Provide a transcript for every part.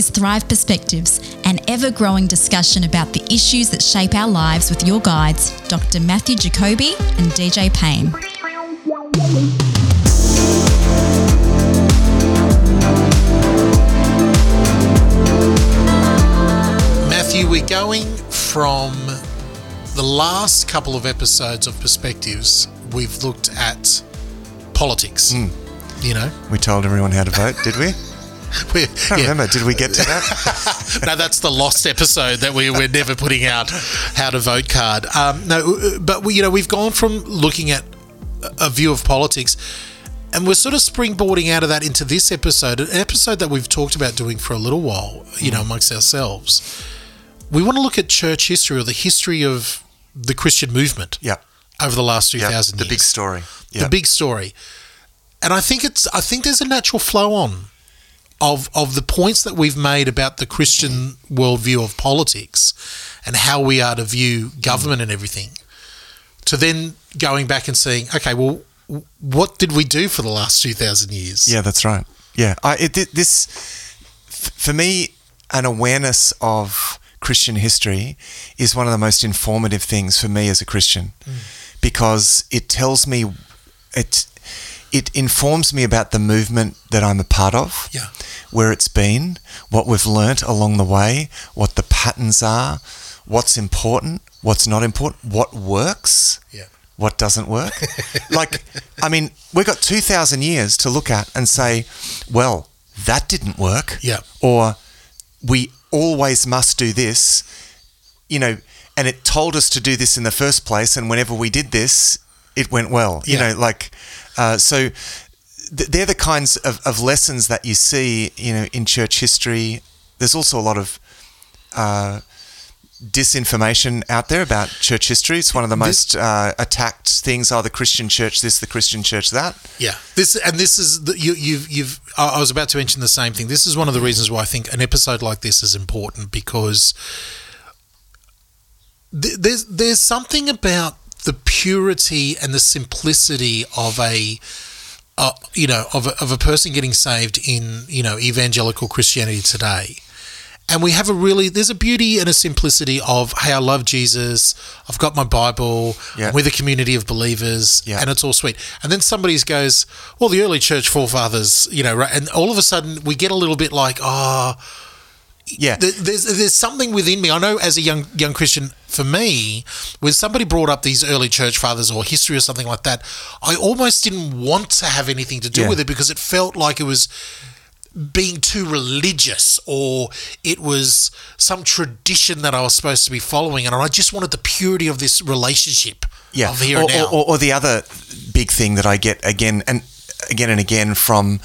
is Thrive Perspectives, an ever growing discussion about the issues that shape our lives with your guides, Dr. Matthew Jacoby and DJ Payne. Matthew, we're going from the last couple of episodes of Perspectives, we've looked at politics. Hmm. You know, We told everyone how to vote, did we? we I don't remember. Did we get to that? no, that's the lost episode that we, we're never putting out. How to vote card. Um, no, but we, you know, we've gone from looking at a view of politics, and we're sort of springboarding out of that into this episode, an episode that we've talked about doing for a little while. You know, amongst ourselves, we want to look at church history or the history of the Christian movement. yeah. over the last two Yeah. thousand The years. big story. Yeah. The big story. And I think it's I think there's a natural flow on of of the points that we've made about the Christian worldview of politics and how we are to view government and everything. To then going back and saying, okay, well, what did we do for the last two thousand years? Yeah, that's right. Yeah, I, it, this for me, an awareness of Christian history is one of the most informative things for me as a Christian, mm. because it tells me it it informs me about the movement that I'm a part of, Yeah. where it's been, what we've learnt along the way, what the patterns are, what's important, what's not important, what works, Yeah. what doesn't work. like, I mean, we've got 2,000 years to look at and say, well, that didn't work. Yeah. Or we always must do this, you know, and it told us to do this in the first place. And whenever we did this, it went well. You Yeah. know, like, uh, so th- they're the kinds of, of lessons that you see, you know, in church history. There's also a lot of uh, disinformation out there about church history. It's one of the most uh, attacked things. Are the Christian church this, the Christian church that? Yeah, this and this is the, you, you've you've. I I was about to mention the same thing. This is one of the reasons why I think an episode like this is important because th- there's there's something about the purity and the simplicity of a. Uh, you know, of a, of a person getting saved in you know evangelical Christianity today, and we have a really there's a beauty and a simplicity of hey I love Jesus I've got my Bible Yeah. With a community of believers Yeah. and it's all sweet and then somebody goes well the early church forefathers you know right and all of a sudden we get a little bit like oh Yeah. there's there's something within me I know as a young young Christian for me when somebody brought up these early church fathers or history or something like that I almost didn't want to have anything to do Yeah. with it because it felt like it was being too religious or it was some tradition that I was supposed to be following and I just wanted the purity of this relationship yeah. of here or, and now. Or, or, or the other big thing that I get again and again and again from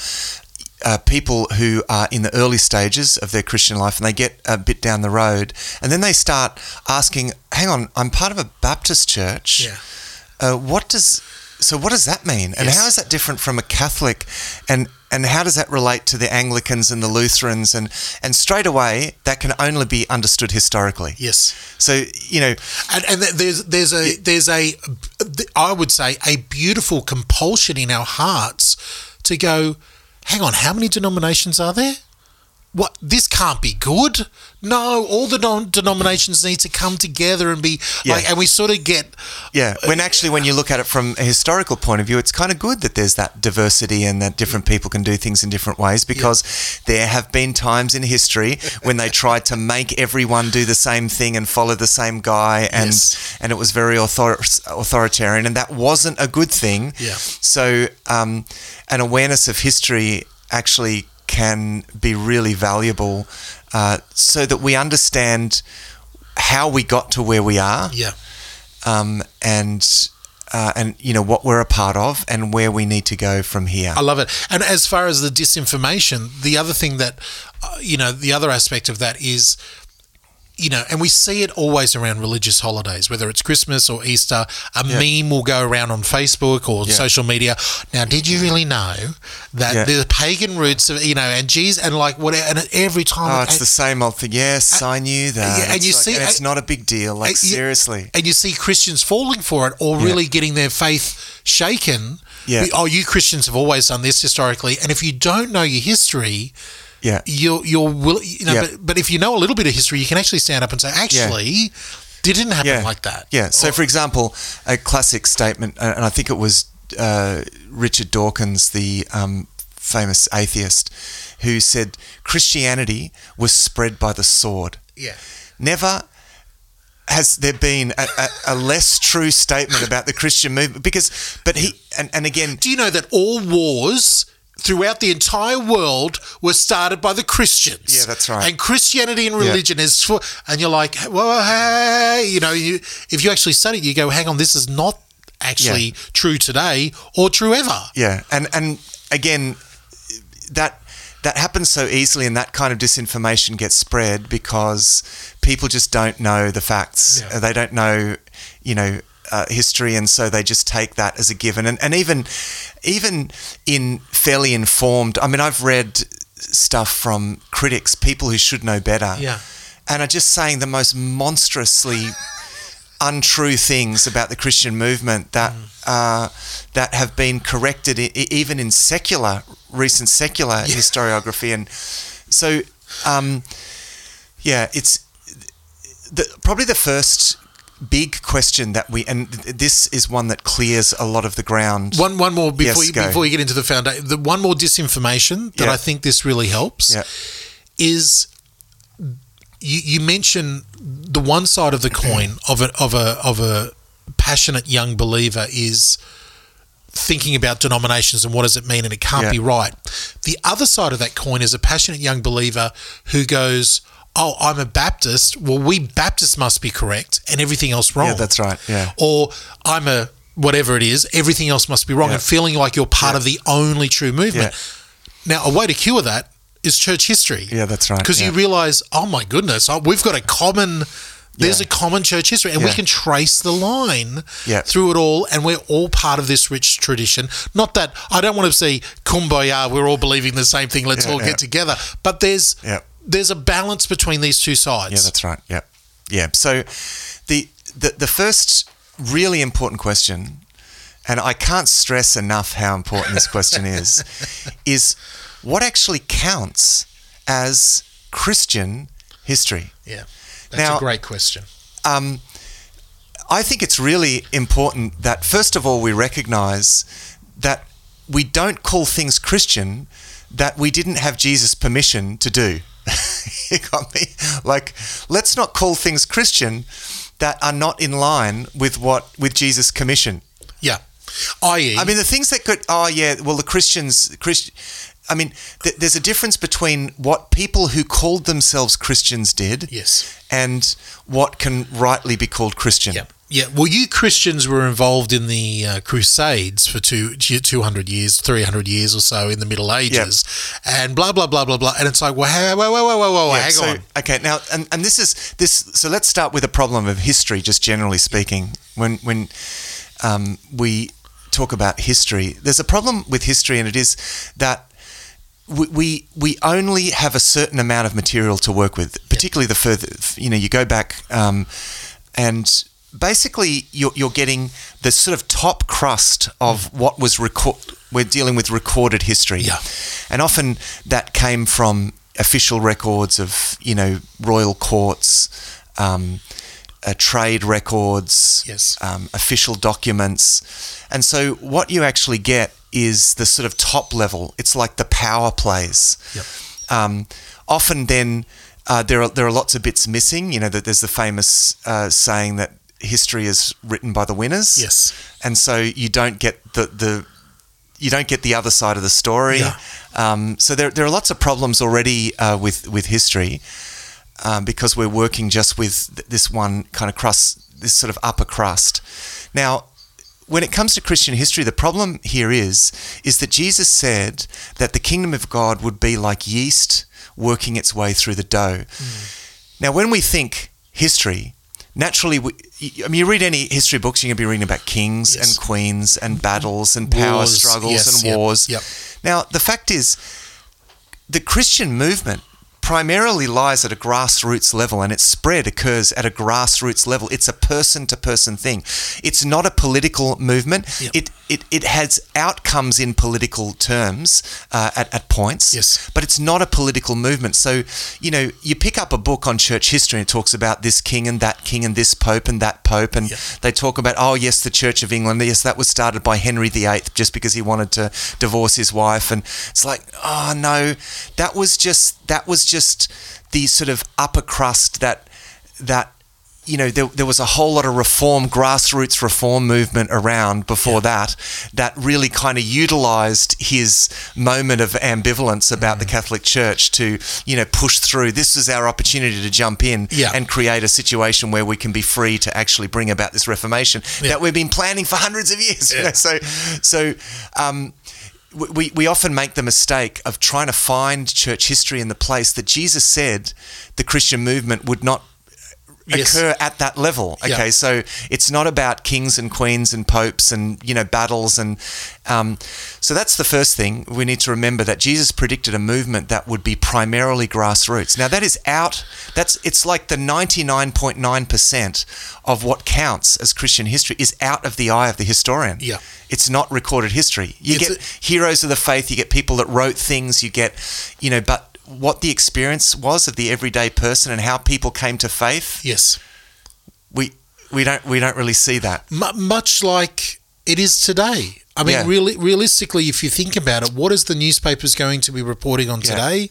uh, people who are in the early stages of their Christian life and they get a bit down the road and then they start asking, hang on, I'm part of a Baptist church. Yeah. Uh, what does so what does that mean and Yes. how is that different from a catholic and and how does that relate to the anglicans and the lutherans and and straight away that can only be understood historically yes. so you know And, and there's there's a there's a I would say a beautiful compulsion in our hearts to go. Hang on, how many denominations are there? What this can't be good. No, all the non- denominations need to come together and be Yeah. like, and we sort of get Yeah, when actually, when you look at it from a historical point of view, it's kind of good that there's that diversity and that different people can do things in different ways because there have been times in history when they tried to make everyone do the same thing and follow the same guy, and Yes. and it was very author- authoritarian, and that wasn't a good thing. Yeah. So, um, an awareness of history actually can be really valuable, uh, so that we understand how we got to where we are yeah. um, and uh, and you know what we're a part of and where we need to go from here. I love it. And as far as the disinformation, the other thing that, uh, you know, the other aspect of that is, you know, and we see it always around religious holidays, whether it's Christmas or Easter, a meme will go around on Facebook or Yeah. social media. Now, did you really know that Yeah. the pagan roots of, you know, and geez, and like whatever, and every time. Oh, it's the same old thing. Yes, I knew that. yeah, and It's you like- see- and it's not a big deal. Like and seriously. And you see Christians falling for it or Yeah. really getting their faith shaken. Yeah. Oh, you Christians have always done this historically. And if you don't know your history, Yeah. you're you're will you know. Yeah. But, but if you know a little bit of history, you can actually stand up and say, actually, it didn't happen yeah. like that. Yeah. So, Or- for example, a classic statement, uh, and I think it was uh, Richard Dawkins, the um, famous atheist, who said Christianity was spread by the sword. yeah. Never has there been a, a, a less true statement about the Christian movement because, but he, and, and again, Do you know that all wars throughout the entire world were started by the Christians? Yeah, that's right. And Christianity and religion is for, and you're like, well, hey, you know, you, if you actually study it, you go, hang on, this is not actually true today or true ever. Yeah, and and again, that that happens so easily, and that kind of disinformation gets spread because people just don't know the facts. Yeah. They don't know, you know. Uh, history and so they just take that as a given. And, and even even in fairly informed I mean I've read stuff from critics people who should know better. Yeah. and are just saying the most monstrously untrue things about the Christian movement that uh, that have been corrected i- even in secular recent secular historiography. And so um, yeah it's the, probably the first big question that we and this is one that clears a lot of the ground One, one more before Yes, you, go. before you get into the foundation. The one more disinformation that Yeah. I think this really helps Yeah. is you, you mention the one side of the coin of a of a of a passionate young believer is thinking about denominations and what does it mean and it can't Yeah. be right. The other side of that coin is a passionate young believer who goes, "Oh, I'm a Baptist. Well, we Baptists must be correct and everything else wrong." Yeah, that's right. Yeah. Or I'm a whatever it is, everything else must be wrong, Yeah. and feeling like you're part of the only true movement. Yeah. Now, a way to cure that is church history. Yeah, that's right. Because you realize, oh my goodness, oh, we've got a common. There's Yeah. a common church history, and we can trace the line Yeah. through it all, and we're all part of this rich tradition. Not that I don't want to say kumbaya, we're all believing the same thing, let's Yeah, all yeah. get together. But there's Yeah. There's a balance between these two sides. Yeah, that's right. Yeah, yeah. So the the the first really important question, and I can't stress enough how important this question is, is what actually counts as Christian history. yeah. That's Now- a great question. Um, I think it's really important that first of all we recognise that we don't call things Christian that we didn't have Jesus' permission to do. you got me? Like, let's not call things Christian that are not in line with what with Jesus' commission. Yeah. I.e., I mean, the things that could. Oh, yeah. Well, the Christians, Christ. I mean, th- there's a difference between what people who called themselves Christians did, Yes. and what can rightly be called Christian. Yeah. Yeah. Well, you Christians were involved in the uh, Crusades for two, 200 years, 300 years or so in the Middle Ages, and blah, blah, blah, blah, blah. And it's like, well, hey, whoa, whoa, whoa, whoa, whoa, Yeah, hang so, on. Okay, now and, and this is this. So let's start with a problem of history, just generally speaking. When when um, we talk about history, there's a problem with history, and it is that we, we we only have a certain amount of material to work with, particularly the further you know you go back, um, and basically you're, you're getting the sort of top crust of what was record. We're dealing with recorded history, Yeah. and often that came from official records of you know royal courts. Um, uh, trade records, Yes. um, official documents. And so what you actually get is the sort of top level. It's like the power plays. Yep. Um, often then uh, there are there are lots of bits missing. You know that there's the famous uh, saying that history is written by the winners. Yes. And so you don't get the the you don't get the other side of the story. Yeah. Um, so there, there are lots of problems already uh, with with history um, because we're working just with th- this one kind of crust, this sort of upper crust. Now, when it comes to Christian history, the problem here is is that Jesus said that the kingdom of God would be like yeast working its way through the dough. Now, when we think history, naturally, we, I mean, you read any history books, you're going to be reading about kings Yes. and queens and battles and power Wars, struggles yes, and yep, wars. yep. Now, the fact is, the Christian movement primarily lies at a grassroots level and its spread occurs at a grassroots level. It's a person to person thing. It's not a political movement. Yep. It, it, it has outcomes in political terms uh, at, at points, Yes. but it's not a political movement. So, you know, you pick up a book on church history and it talks about this king and that king and this pope and that pope. And Yep. they talk about, oh, yes, the Church of England. Yes, that was started by Henry VIII just because he wanted to divorce his wife. And it's like, oh, no, that was just, that was just the sort of upper crust that, that, you know, there, there was a whole lot of reform, grassroots reform movement around before that, that really kind of utilized his moment of ambivalence about Mm. the Catholic Church to, you know, push through. This is our opportunity to jump in Yeah. and create a situation where we can be free to actually bring about this reformation Yeah. that we've been planning for hundreds of years. you know. So, so um, we, we often make the mistake of trying to find church history in the place that Jesus said the Christian movement would not Yes. occur at that level. Yeah. Okay, so it's not about kings and queens and popes and you know battles and um, so that's the first thing we need to remember that Jesus predicted a movement that would be primarily grassroots. Now that is out. That's it's like the ninety nine point nine percent of what counts as Christian history is out of the eye of the historian. Yeah. It's not recorded history. You It's get a- heroes of the faith. You get people that wrote things. You get, you know, but what the experience was of the everyday person and how people came to faith Yes. we we don't we don't really see that. Mu much like it is today. I mean, Yeah. really, realistically, if you think about it, what is the newspapers going to be reporting on Yeah. today?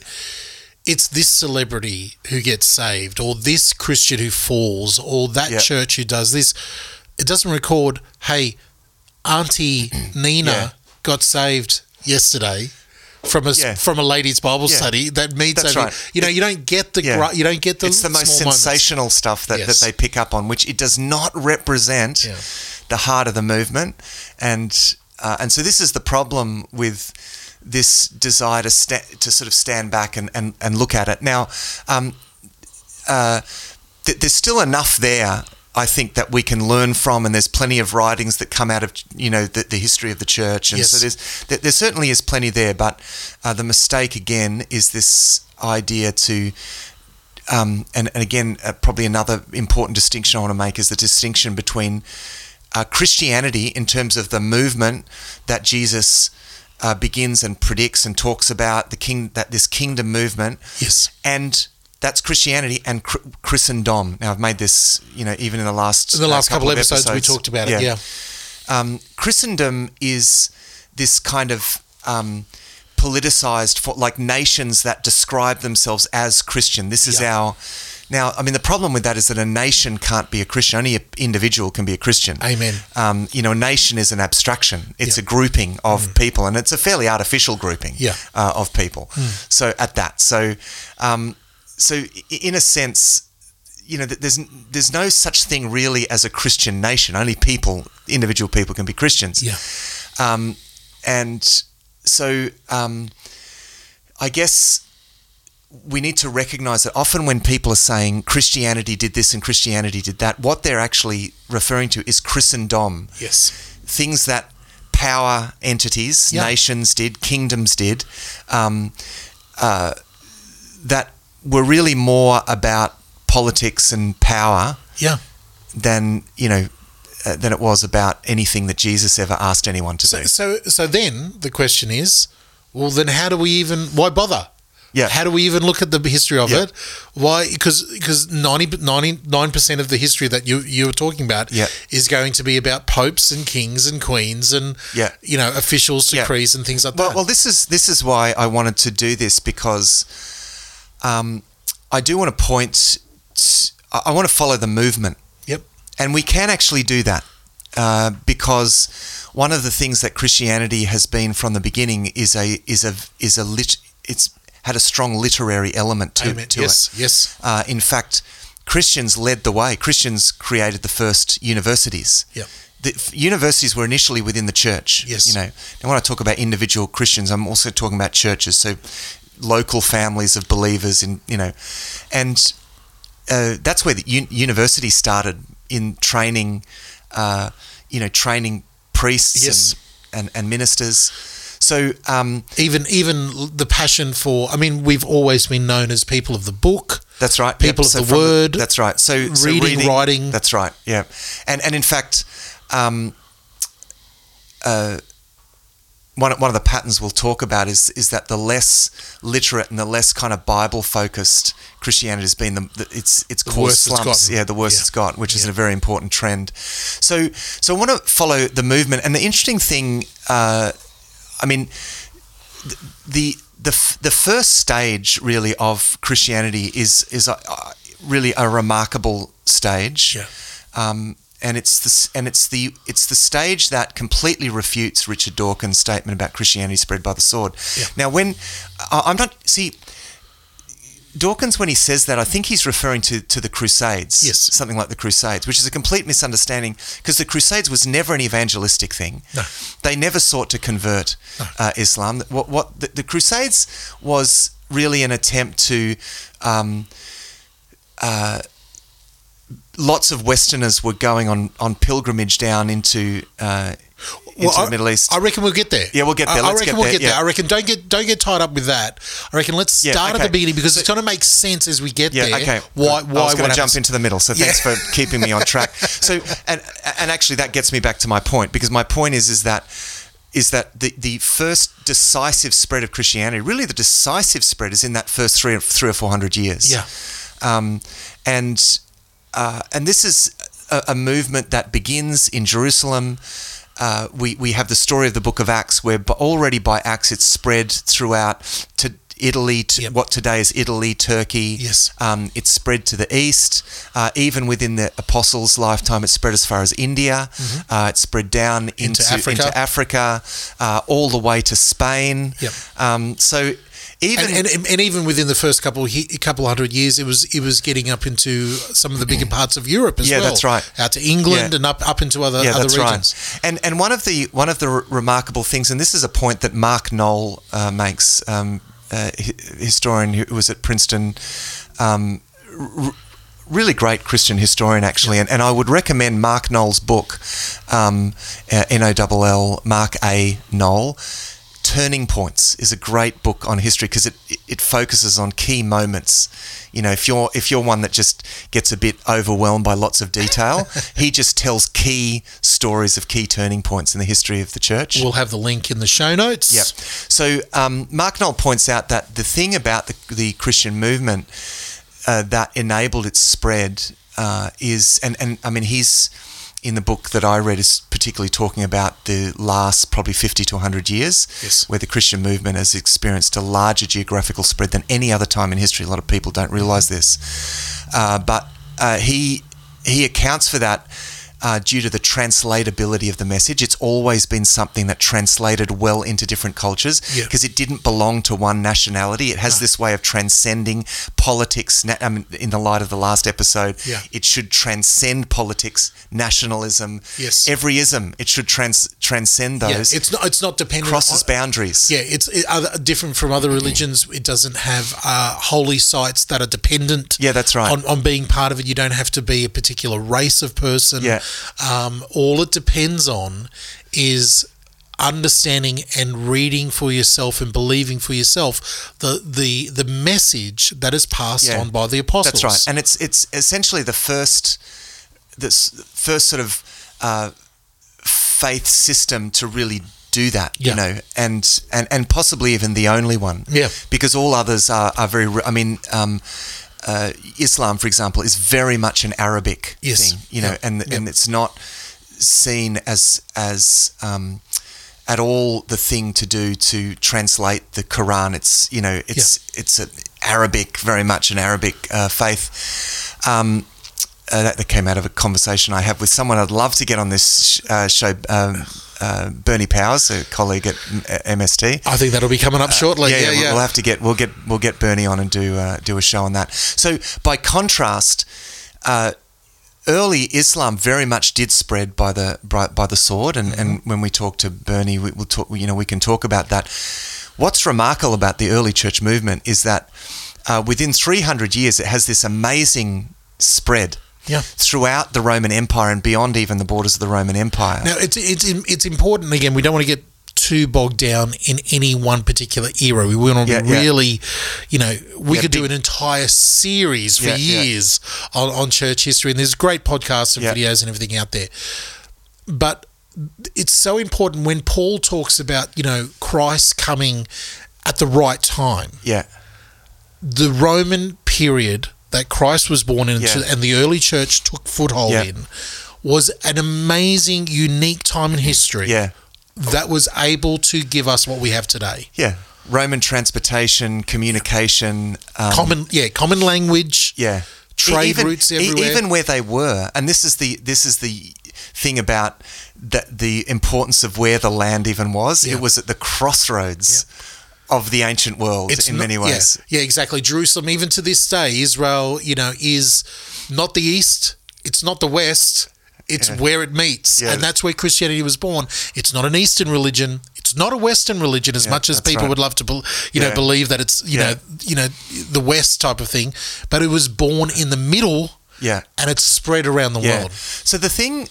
It's this celebrity who gets saved, or this Christian who falls, or that Yeah. church who does this. It doesn't record, hey, Auntie Nina got saved yesterday from a Yeah. from a ladies' Bible Yeah. study that means That's over- right. You know, you don't get the Yeah. gra- you don't get the it's the most small moments. sensational stuff that, Yes. that they pick up on, which it does not represent the heart of the movement, and uh, and so this is the problem with this desire to sta- to sort of stand back and, and, and look at it. Now, um, uh, th- there's still enough there. I think that we can learn from, and there's plenty of writings that come out of you know the, the history of the church, and so Yes. there's there, there certainly is plenty there. But uh, the mistake again is this idea to um, and, and again, uh, probably another important distinction I want to make is the distinction between uh, Christianity in terms of the movement that Jesus uh, begins and predicts and talks about the king that this kingdom movement, Yes. and that's Christianity and cr- Christendom. Now I've made this, you know, even in the last In the uh, last couple, of episodes, we talked about it. Yeah. um, Christendom is this kind of um, politicized for like nations that describe themselves as Christian. This is Yeah. our now. I mean, the problem with that is that a nation can't be a Christian. Only an individual can be a Christian. Amen. Um, you know, a nation is an abstraction. It's Yeah. a grouping of people, and it's a fairly artificial grouping Yeah. uh, of people. So at that, so um, so in a sense, you know, there's there's no such thing really as a Christian nation. Only people, individual people, can be Christians. Yeah. Um, and so um, I guess we need to recognize that often when people are saying Christianity did this and Christianity did that, what they're actually referring to is Christendom Yes. things that power entities, Yeah. nations did, kingdoms did, um, uh, that were really more about politics and power Yeah. than you know uh, than it was about anything that Jesus ever asked anyone to So, do. so, so then the question is, well, then how do we even? Why bother? Yeah. How do we even look at the history of Yeah. it? Why? Because because 99 percent of the history that you you were talking about Yeah. is going to be about popes and kings and queens and Yeah. you know officials, Yeah. decrees, and things like Well, that. well, this is this is why I wanted to do this because um, I do want to point. I want to follow the movement. yep. And we can actually do that uh, because one of the things that Christianity has been from the beginning is a is a is a lit. It's had a strong literary element to, Amen. to yes. it. Yes. Uh, in fact, Christians led the way. Christians created the first universities. Yep. The universities were initially within the church. Yes. You know, and when I talk about individual Christians, I'm also talking about churches. So, local families of believers in you know, and uh, that's where the un- university started in training, uh, you know, training priests Yes. and, and, and ministers. So um, even even the passion for. I mean, we've always been known as people of the book. That's right. People Yep. of the word. that's right. So, so reading, writing. That's right. Yeah. And and in fact, um, uh, one one of the patterns we'll talk about is is that the less literate and the less kind of Bible focused Christianity has been, the, the it's it's caused worst it's Yeah, the worst Yeah. it's got, which is a very important trend. So so I want to follow the movement, and the interesting thing, uh, I mean, the the f- the first stage really of Christianity is is a, uh, really a remarkable stage. Yeah. Um, and it's the and it's the it's the stage that completely refutes Richard Dawkins' statement about Christianity spread by the sword. Yeah. Now, when I'm not see Dawkins, when he says that, I think he's referring to, to the Crusades. Yes. Something like the Crusades, which is a complete misunderstanding because the Crusades was never an evangelistic thing. No. They never sought to convert uh, Islam. What, what the, the Crusades was really an attempt to. Um, uh, lots of Westerners were going on, on pilgrimage down into uh, into Well, the Middle East. I reckon we'll get there. Yeah, we'll get there. I, I reckon get we'll there, get there. I reckon don't get don't get tied up with that. I reckon let's Yeah, start at the beginning because So- it's going to make sense as we get Yeah, there. okay. Why? I Why? was going to jump into the middle, so thanks Yeah. for keeping me on track. So, and and actually, that gets me back to my point because my point is is that is that the the first decisive spread of Christianity, really the decisive spread, is in that first three or three or four hundred years. Yeah. um, and uh, and this is a, a movement that begins in Jerusalem. Uh, we we have the story of the Book of Acts, where already by Acts it's spread throughout to Italy, to Yep. what today is Italy, Turkey. Yes. Um, it's spread to the east. Uh, even within the apostles' lifetime, it's spread as far as India. Uh, it's spread down into, Mm-hmm. Africa. into Africa, uh, all the way to Spain. Yep. Um, so even And, and, and even within the first couple he, couple hundred years, it was it was getting up into some of the bigger parts of Europe as Yeah, well. that's right. Out to England Yeah. and up up into other yeah, other that's regions. right. And and one of the one of the re- remarkable things, and this is a point that Mark Noll uh, makes, um, uh, historian who was at Princeton. Um, r- Really great Christian historian, actually, and, and I would recommend Mark Noll's book, um, uh, N O L L, Mark A. Noll. Turning Points is a great book on history because it, it focuses on key moments. You know, if you're if you're one that just gets a bit overwhelmed by lots of detail, he just tells key stories of key turning points in the history of the church. We'll have the link in the show notes. Yep. So um, Mark Noll points out that the thing about the, the Christian movement uh, that enabled its spread uh, is, and, and I mean, he's in the book that I read is particularly talking about the last probably 50 to 100 years, Yes. where the Christian movement has experienced a larger geographical spread than any other time in history. A lot of people don't realize this. Uh, but uh, he, he accounts for that uh, due to the translatability of the message. It's always been something that translated well into different cultures Yeah. because it didn't belong to one nationality. It has this way of transcending politics. Na- I mean, in the light of the last episode, Yeah. it should transcend politics, nationalism, Yes. every ism. It should trans- transcend Yeah, those. it's not it's not dependent crosses on, boundaries. Yeah, it's it, other, different from other religions. It doesn't have uh, holy sites that are dependent. Yeah, that's right. On, on being part of it, you don't have to be a particular race of person. Yeah. Um, all it depends on is understanding and reading for yourself and believing for yourself the the the message that is passed Yeah. on by the apostles. That's right, and it's it's essentially the first this first sort of uh, faith system to really do that. Yeah. You know, and and and possibly even the only one. Yeah. because all others are are very. I mean. Um, uh, Islam, for example, is very much an Arabic Yes. thing, you know, Yep. and and it's not seen as as um, at all the thing to do to translate the Quran. It's you know it's it's an Arabic, very much an Arabic uh, faith. Um, uh, that, that came out of a conversation I had with someone I'd love to get on this sh- uh, show. Um, uh, Bernie Powers, a colleague at MST. I think that'll be coming up shortly. Uh, yeah, yeah, yeah. We'll have to get we'll get we'll get Bernie on and do uh, do a show on that. So by contrast, uh, early Islam very much did spread by the by, by the sword, and, and when we talk to Bernie, we, we'll talk. You know, we can talk about that. What's remarkable about the early church movement is that uh, within 300 years, it has this amazing spread. Yeah. Throughout the Roman Empire and beyond even the borders of the Roman Empire. Now it's it's it's important again. We don't want to get too bogged down in any one particular era. We want to Yeah, yeah. really, you know, we Yeah, could do an entire series for Yeah, yeah. years on, on church history, and there's great podcasts and Yeah. videos and everything out there. But it's so important when Paul talks about, you know, Christ coming at the right time Yeah. the Roman period that Christ was born in Yeah. and the early church took foothold Yeah. in was an amazing, unique time in history Yeah. that was able to give us what we have today. Yeah. Roman transportation, communication, um, common, yeah, common language, yeah, trade even, routes everywhere. even where they were. And this is the this is the thing about the, the importance of where the land even was. Yeah. It was at the crossroads of the ancient world in not- many ways. Yeah, yeah, exactly. Jerusalem, even to this day, Israel, you know, is not the east. It's not the west. It's Yeah. where it meets, Yeah. and that's where Christianity was born. It's not an Eastern religion. It's not a Western religion, as Yeah, much as people right. would love to, you know, Yeah. believe that it's you Yeah. know, you know, the West type of thing. But it was born in the middle, Yeah. and it's spread around the world. So the thing,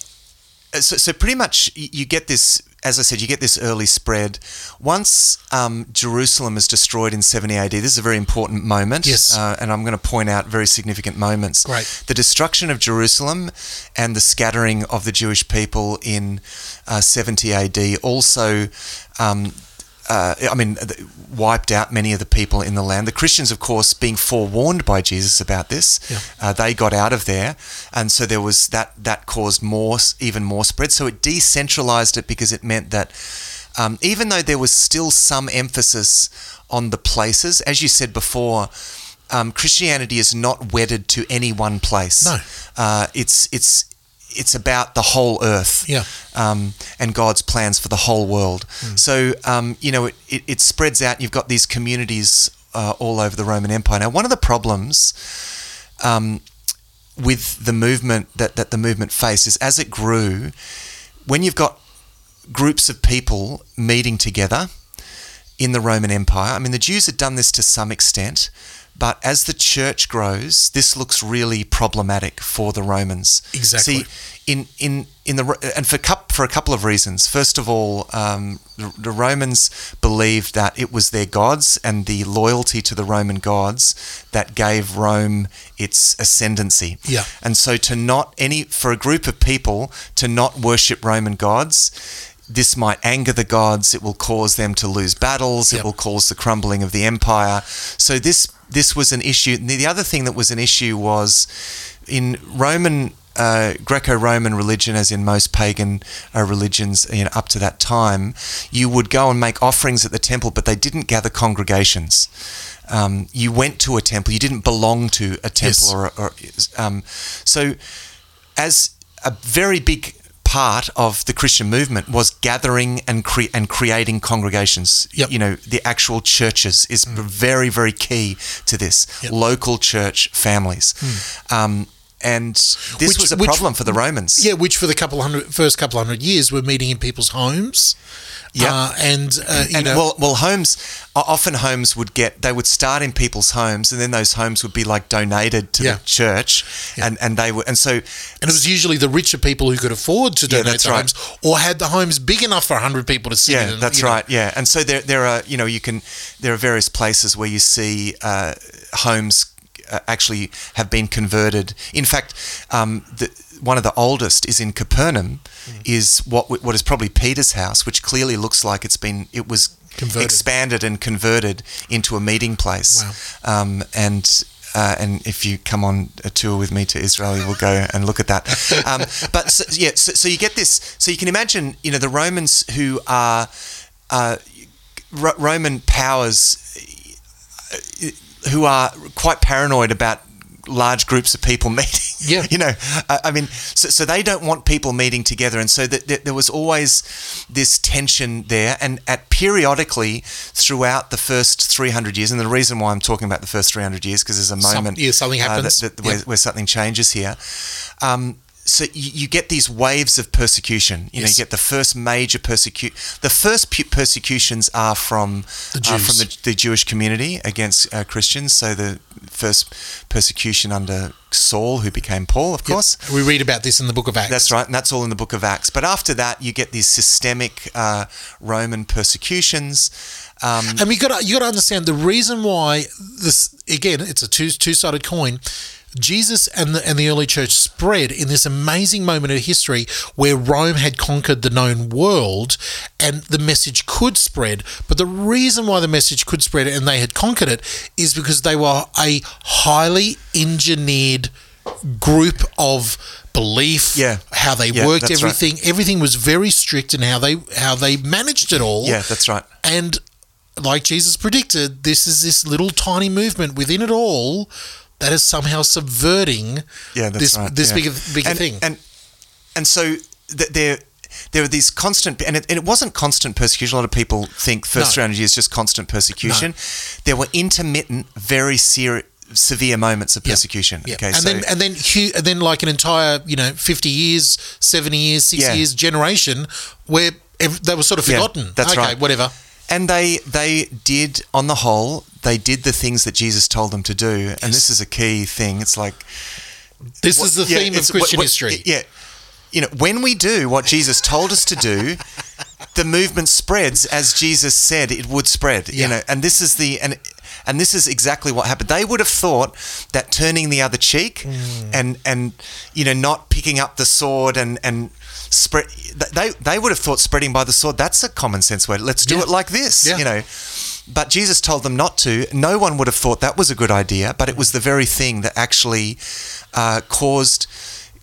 so, so pretty much you get this, as I said, you get this early spread. Once um, Jerusalem is destroyed in 70 AD, this is a very important moment. Yes. Uh, and I'm going to point out very significant moments. Great. The destruction of Jerusalem and the scattering of the Jewish people in uh, 70 AD also. Um, uh, I mean, wiped out many of the people in the land. The Christians, of course, being forewarned by Jesus about this, Yeah. uh, they got out of there, and so there was that that caused more, even more spread. So it decentralized it because it meant that um, even though there was still some emphasis on the places, as you said before. Um, Christianity is not wedded to any one place. No. uh, it's it's it's about the whole earth Yeah. um, and God's plans for the whole world. So, um, you know, it, it, it spreads out. You've got these communities uh, all over the Roman Empire. Now, one of the problems um, with the movement that, that the movement faced is as it grew, when you've got groups of people meeting together in the Roman Empire, I mean, the Jews had done this to some extent. But as the church grows, this looks really problematic for the Romans. Exactly. See, in in in the and for coup for a couple of reasons. First of all, um, the, the Romans believed that it was their gods and the loyalty to the Roman gods that gave Rome its ascendancy. Yeah. And so to not any for a group of people to not worship Roman gods. This might anger the gods. It will cause them to lose battles. Yep. It will cause the crumbling of the empire. So this this was an issue. The the other thing that was an issue was in Roman uh, Greco-Roman religion, as in most pagan uh, religions, you know, up to that time, you would go and make offerings at the temple, but they didn't gather congregations. Um, you went to a temple. You didn't belong to a temple, Yes. or, or um, so as a very big part of the Christian movement was gathering and cre- and creating congregations. Yep. You know, the actual churches is very very key to this. Yep. Local church families. Um, and this Which- was a which- problem for the Romans. Yeah, which for the couple hundred first couple hundred years were meeting in people's homes. Yeah. uh, and uh, you and know, well, well, homes often homes would get they would start in people's homes, and then those homes would be like donated to Yeah. the church, and and they were and so And it was usually the richer people who could afford to Yeah, donate the right. homes or had the homes big enough for 100 people to sit. Yeah, and, that's you know, right. Yeah, and so there, there are, you know, you can, there are various places where you see uh, homes actually have been converted. In fact, um, the, one of the oldest is in Capernaum, Mm. is what what is probably Peter's house, which clearly looks like it's been, it was Converted. expanded and converted into a meeting place. Wow. Um, and uh, and if you come on a tour with me to Israel, you will go and look at that. Um, but so, yeah, so, so you get this. So you can imagine, you know, the Romans who are uh, Ro- Roman powers uh, who are quite paranoid about large groups of people meeting. Yeah. you know, I, I mean, so, so they don't want people meeting together, and so that, that there was always this tension there, and at periodically throughout the first 300 years, and the reason why I'm talking about the first 300 years because there's a Some- moment, yeah, something uh, happens. that, that- where, where something changes here. Um, so you, you get these waves of persecution. You know, you get the first major persecute. The first pu- persecutions are from The uh, from the, the Jewish community against uh, Christians. So the first persecution under Saul, who became Paul, of course. We read about this in the book of Acts. That's right, and that's all in the book of Acts. But after that, you get these systemic uh, Roman persecutions. Um, And we got you got to understand the reason why this again it's a two two sided coin. Jesus and the and the early church spread in this amazing moment of history where Rome had conquered the known world and the message could spread. But the reason why the message could spread and they had conquered it is because they were a highly engineered group of belief, Yeah. how they Yeah, worked that's right. everything. Everything was very strict in how they how they managed it all. yeah, that's right. And like Jesus predicted, this is this little tiny movement within it all that is somehow subverting Yeah, this right. this yeah. bigger bigger and, thing. And and so th- there there are these constant and it, and it wasn't constant persecution. A lot of people think first No. 300 years just constant persecution. There were intermittent, very serious. Severe moments of persecution. Yeah. Okay, and so then and then hu- and then like an entire you know fifty years, seventy years, sixty Yeah. years generation where ev- they were sort of Yeah, forgotten. that's okay, right. whatever. And they they did on the whole they did the things that Jesus told them to do. And this is a key thing. It's like This what- is the yeah, theme of Christian what- what- history. Yeah. You know, when we do what Jesus told us to do, the movement spreads as Jesus said it would spread. Yeah. You know, and this is the and and this is exactly what happened. They would have thought that turning the other cheek Mm. and and you know not picking up the sword and and spread they they would have thought spreading by the sword that's a common sense way. Let's do Yeah. it like this. Yeah. You know. But Jesus told them not to. No one would have thought that was a good idea, but it was the very thing that actually uh, caused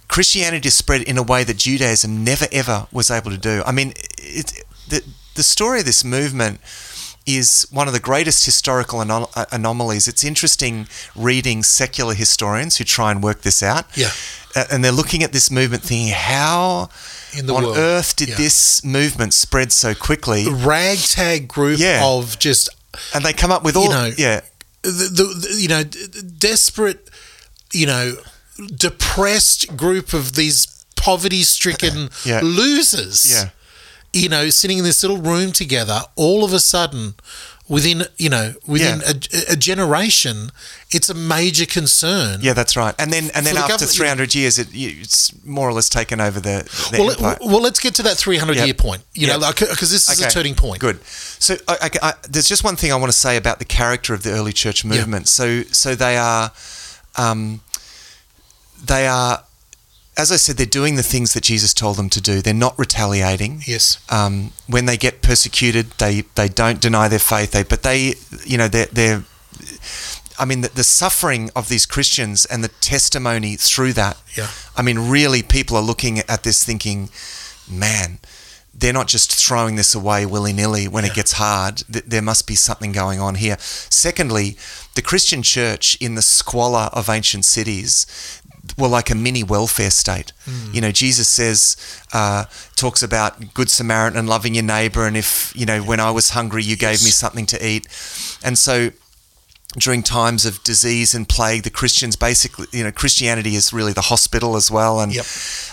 Christianity to spread in a way that Judaism never ever was able to do. I mean, it, the the story of this movement is one of the greatest historical anom- uh, anomalies. It's interesting reading secular historians who try and work this out. Yeah. Uh, and they're looking at this movement thinking, how In the on world. earth did Yeah. this movement spread so quickly? Ragtag group Yeah. of just And they come up with all, You know, yeah, the, the, the you know desperate you know depressed group of these poverty stricken Yeah. losers Yeah. You know sitting in this little room together all of a sudden within you know within Yeah. a, a generation it's a major concern Yeah, that's right. And then and then the after 300 years, it, it's more or less taken over the, the well, empire. well let's get to that 300 Yep. year point you know Yep. because this is a turning point Good. So I, I- I- there's just one thing I want to say about the character of the early church movement. So so they are, um, they are, as I said, they're doing the things that Jesus told them to do. They're not retaliating. yes Um, when they get persecuted, they they don't deny their faith. They but they you know they're they're. I mean, the, the suffering of these Christians and the testimony through that. Yeah. I mean, really, people are looking at this thinking, man, they're not just throwing this away willy nilly when Yeah. it gets hard. Th- There must be something going on here. Secondly, the Christian church in the squalor of ancient cities were like a mini welfare state. Hmm. You know, Jesus says, uh, talks about good Samaritan and loving your neighbor, and if, you know, when I was hungry, you gave me something to eat. And so, during times of disease and plague, the Christians basically, you know, Christianity is really the hospital as well, and Yep.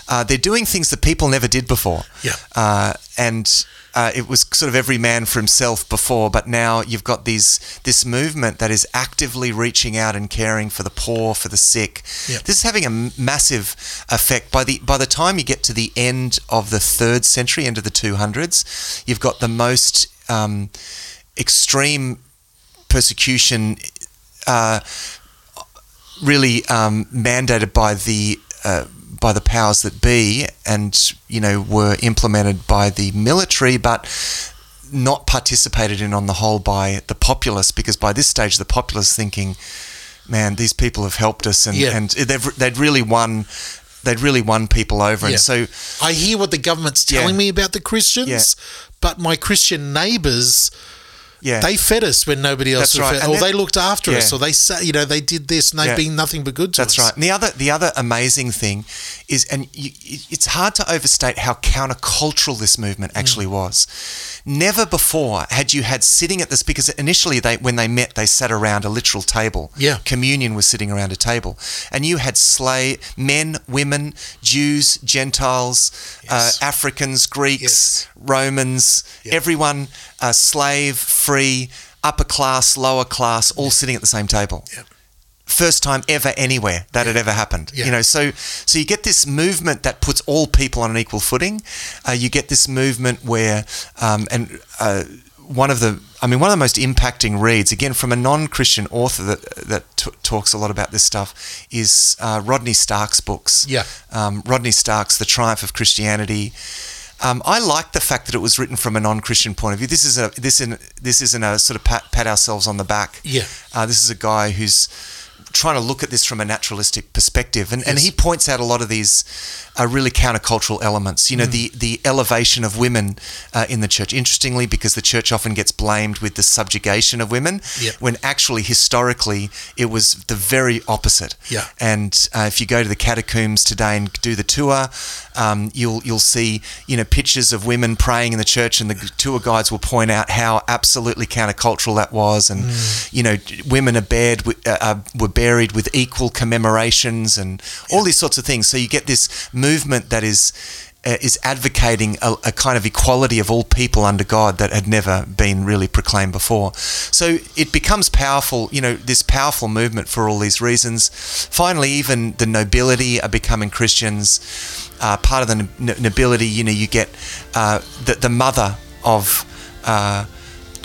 uh, they're doing things that people never did before. Yeah. Uh, and uh, it was sort of every man for himself before, but now you've got these this movement that is actively reaching out and caring for the poor, for the sick. Yep. This is having a m- massive effect. By the by the time you get to the end of the third century, end of the two hundreds, you've got the most um, extreme persecution uh, really um, mandated by the uh, by the powers that be, and you know were implemented by the military, but not participated in on the whole by the populace, because by this stage the populace thinking, man, these people have helped us, and, Yeah. and they've they'd really won. They'd really won people over, Yeah. and so I hear what the government's telling Yeah. me about the Christians, but my Christian neighbours Yeah. They fed us when nobody else That's was right. fed, or then- they looked after us, or they sa you know they did this and they've Yeah. been nothing but good to That's us. right. And the other, the other amazing thing is, and you, it's hard to overstate how countercultural this movement Mm. actually was. Never before had you had sitting at this because initially they, when they met, they sat around a literal table. Yeah. Communion was sitting around a table, and you had slave men, women, Jews, Gentiles, Yes. uh, Africans, Greeks, Yes. Romans, Yeah. everyone, uh, slave, free, upper class, lower class, all sitting at the same table Yep. first time ever anywhere that had ever happened. You know, so so you get this movement that puts all people on an equal footing. Uh, you get this movement where, um, and uh, one of the, I mean, one of the most impacting reads again from a non-Christian author that that t- talks a lot about this stuff is uh, Rodney Stark's books. Yeah. um, Rodney Stark's The Triumph of Christianity. Um, I like the fact that it was written from a non-Christian point of view. This is a this in this isn't a sort of pat, pat ourselves on the back. Yeah. Uh, this is a guy who's trying to look at this from a naturalistic perspective, and, and he points out a lot of these uh, really countercultural elements. You know, Mm. the the elevation of women uh, in the church. Interestingly, because the church often gets blamed with the subjugation of women, Yep. when actually historically it was the very opposite. Yeah. And uh, if you go to the catacombs today and do the tour, um, you'll you'll see you know pictures of women praying in the church, and the tour guides will point out how absolutely countercultural that was, and you know women are buried wi- uh, uh, were buried with equal commemorations and all these sorts of things. So you get this movement that is. Uh, is advocating a, a kind of equality of all people under God that had never been really proclaimed before. So it becomes powerful, you know, this powerful movement for all these reasons. Finally, even the nobility are becoming Christians. Uh, part of the no- nobility, you know, you get uh, the, the mother of, uh,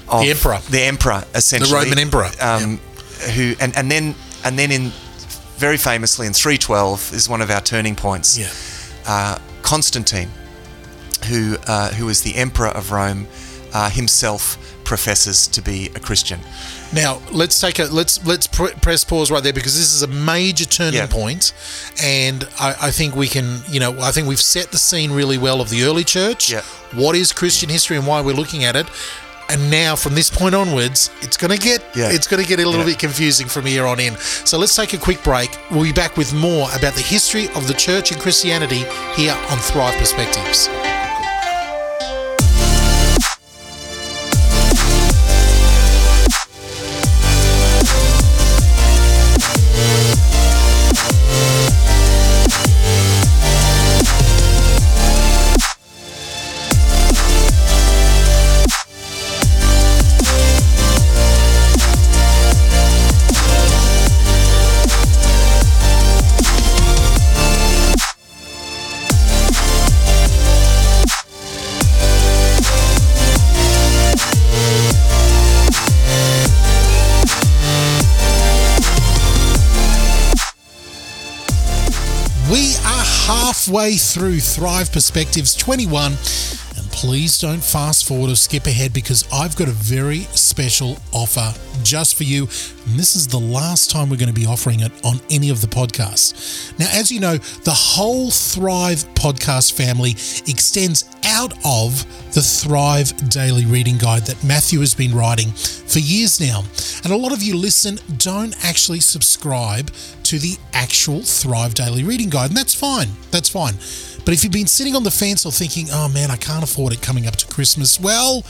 of The emperor. the emperor, essentially, the Roman emperor, um, who and, and then and then in very famously in 312 is one of our turning points. Yeah. Uh, Constantine, who uh, who was the emperor of Rome, uh, himself professes to be a Christian. Now let's take a let's let's pr- press pause right there because this is a major turning Yeah. point, and I, I think we can you know I think we've set the scene really well of the early church. Yeah. What is Christian history and why we're looking at it, and now from this point onwards, it's going to get Yeah. it's going to get a little Yeah. bit confusing from here on in. So let's take a quick break. We'll be back with more about the history of the church and Christianity here on Thrive Perspectives. Halfway through Thrive Perspectives 21, and please don't fast forward or skip ahead because I've got a very special offer just for you. And this is the last time we're going to be offering it on any of the podcasts. Now, as you know, the whole Thrive podcast family extends out of the Thrive Daily Reading Guide that Matthew has been writing for years now. And a lot of you listen don't actually subscribe to the actual Thrive Daily Reading Guide, and that's fine. That's fine. But if you've been sitting on the fence or thinking, oh man, I can't afford it coming up to Christmas, well,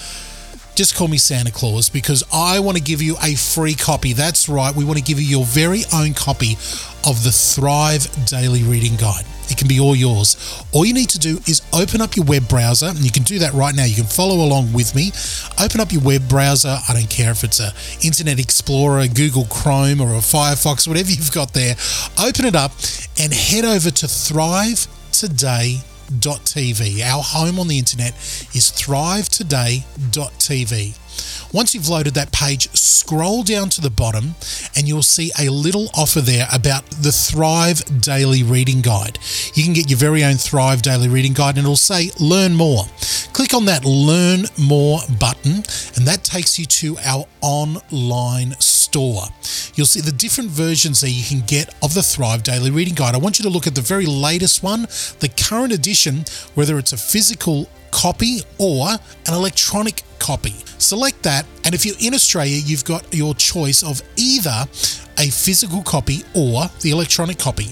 just call me Santa Claus because I want to give you a free copy. That's right, we want to give you your very own copy of the Thrive Daily Reading Guide. It can be all yours. All you need to do is open up your web browser, and you can do that right now. You can follow along with me. Open up your web browser. I don't care if it's a Internet Explorer, Google Chrome, or a Firefox, whatever you've got there. Open it up and head over to Thrive Today thrivetv. Our home on the internet is thrivetoday.tv. Once you've loaded that page, scroll down to the bottom and you'll see a little offer there about the Thrive Daily Reading Guide. You can get your very own Thrive Daily Reading Guide and it'll say Learn More. Click on that Learn More button and that takes you to our online. You'll see the different versions that you can get of the Thrive Daily Reading Guide. I want you to look at the very latest one, the current edition, whether it's a physical copy or an electronic copy. Select that, and if you're in Australia, you've got your choice of either a physical copy or the electronic copy.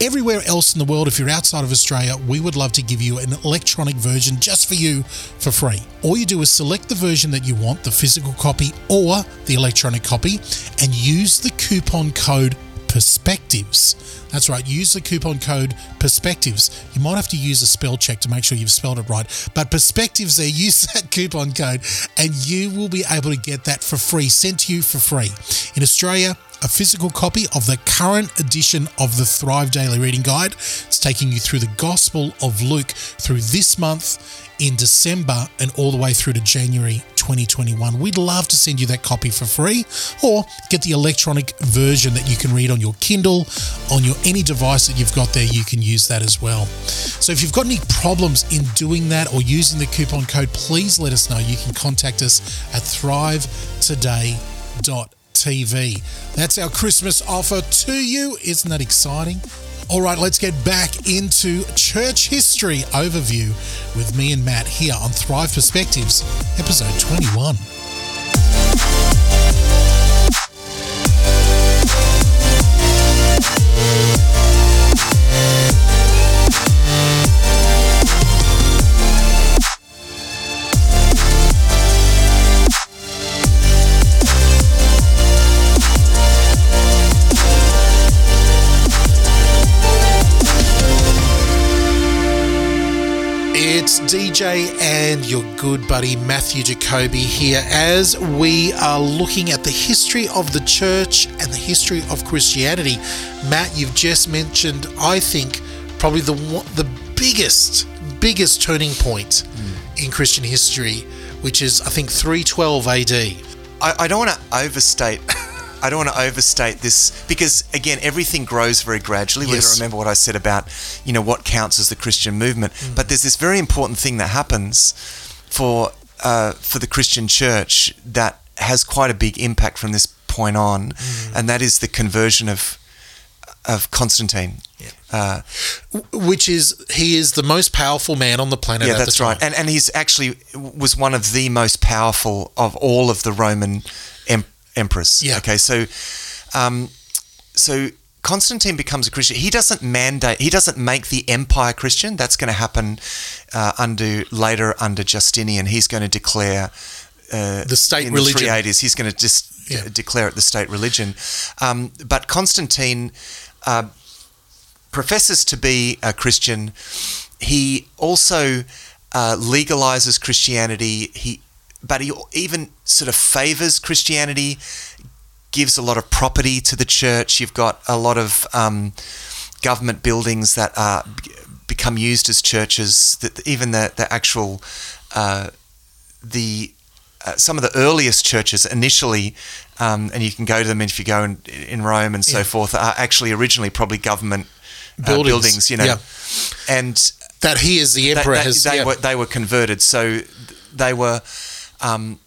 Everywhere else in the world, if you're outside of Australia, we would love to give you an electronic version just for you for free. All you do is select the version that you want, the physical copy or the electronic copy, and use the coupon code perspectives. That's right, use the coupon code perspectives. You might have to use a spell check to make sure you've spelled it right, but perspectives there, use that coupon code and you will be able to get that for free, sent to you for free. In Australia, a physical copy of the current edition of the Thrive Daily Reading Guide. It's taking you through the Gospel of Luke through this month in December and all the way through to January 2021. We'd love to send you that copy for free or get the electronic version that you can read on your Kindle, on your any device that you've got there, you can use that as well. So if you've got any problems in doing that or using the coupon code, please let us know. You can contact us at thrivetoday.tv. That's our Christmas offer to you. Isn't that exciting? All right, let's get back into church history overview with me and Matt here on Thrive Perspectives, episode 21. It's DJ and your good buddy Matthew Jacoby here as we are looking at the history of the church and the history of Christianity. Matt, you've just mentioned, I think, probably the the biggest, biggest turning point mm. in Christian history, which is I think 312 AD. I, I don't want to overstate I don't want to overstate this because again, everything grows very gradually. Yes. We remember what I said about you know what counts as the Christian movement, mm. but there's this very important thing that happens for uh, for the Christian church that has quite a big impact from this point on, mm. and that is the conversion of of Constantine. Yeah. Uh, Which is he is the most powerful man on the planet. Yeah, that's right, and and he's actually was one of the most powerful of all of the Roman empress. Yeah. Okay. So, um, so Constantine becomes a Christian. He doesn't mandate. He doesn't make the empire Christian. That's going to happen uh, under later under Justinian. He's going to declare uh, the state religion. The 380s. He's going to just yeah. declare it the state religion. Um, but Constantine uh, professes to be a Christian. He also uh, legalizes Christianity. He but he even sort of favors Christianity, gives a lot of property to the church. You've got a lot of um, government buildings that are become used as churches. That even the the actual uh, the uh, some of the earliest churches initially, um, and you can go to them if you go in, in Rome and so yeah. forth, are actually originally probably government uh, buildings. buildings. you know, yeah. and that he is the emperor they, has they yeah. were they were converted, so they were um,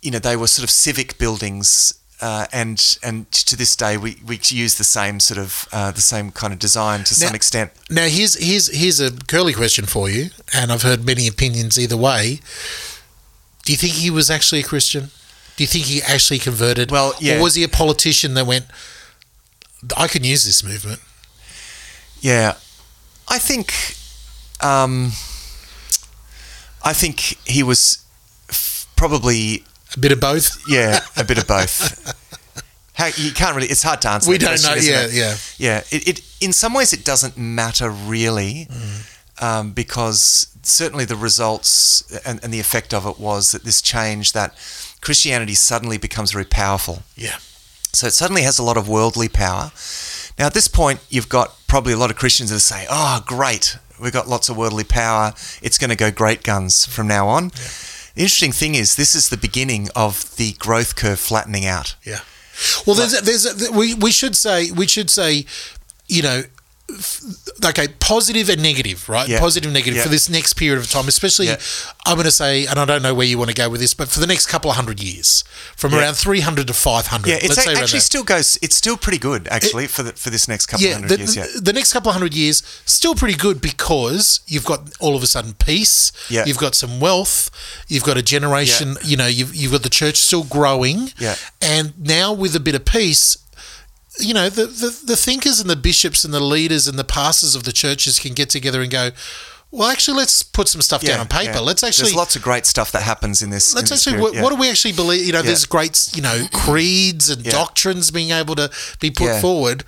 you know, they were sort of civic buildings. Uh, and and to this day we, we use the same sort of uh, the same kind of design to now, some extent. Now here's here's here's a curly question for you, and I've heard many opinions either way. Do you think he was actually a Christian? Do you think he actually converted? Well, yeah. Or was he a politician that went, I can use this movement? Yeah, I think, um, I think he was probably a bit of both. Yeah, a bit of both. How, you can't really. It's hard to answer. We don't question, know. Yeah, it? yeah, yeah. It, it, in some ways it doesn't matter really, mm. um, because certainly the results and, and the effect of it was that this change that Christianity suddenly becomes very powerful. Yeah. So it suddenly has a lot of worldly power. Now at this point, you've got probably a lot of Christians that say, "Oh, great, we've got lots of worldly power. It's going to go great guns from now on." Yeah. The interesting thing is, this is the beginning of the growth curve flattening out. Yeah. Well, there's, a, there's, a, we, we should say, we should say, you know, okay, positive and negative, right? Yeah. Positive and negative Yeah. for this next period of time, especially. Yeah. I'm going to say, and I don't know where you want to go with this, but for the next couple of hundred years, from around 300 to 500. Yeah, it's let's a- say actually that. still goes. It's still pretty good actually for the, for this next couple of hundred the, years. Yeah, the next couple of hundred years still pretty good because you've got all of a sudden peace. Yeah. You've got some wealth. You've got a generation. You know, you've you've got the church still growing. Yeah. And now with a bit of peace, you know, the, the the thinkers and the bishops and the leaders and the pastors of the churches can get together and go. Well, actually, let's put some stuff down on paper. yeah. Let's actually There's lots of great stuff that happens in this. Let's in this actually, period, yeah. what do we actually believe? You know, Yeah. there's great, you know, creeds and Yeah. doctrines being able to be put Yeah. forward,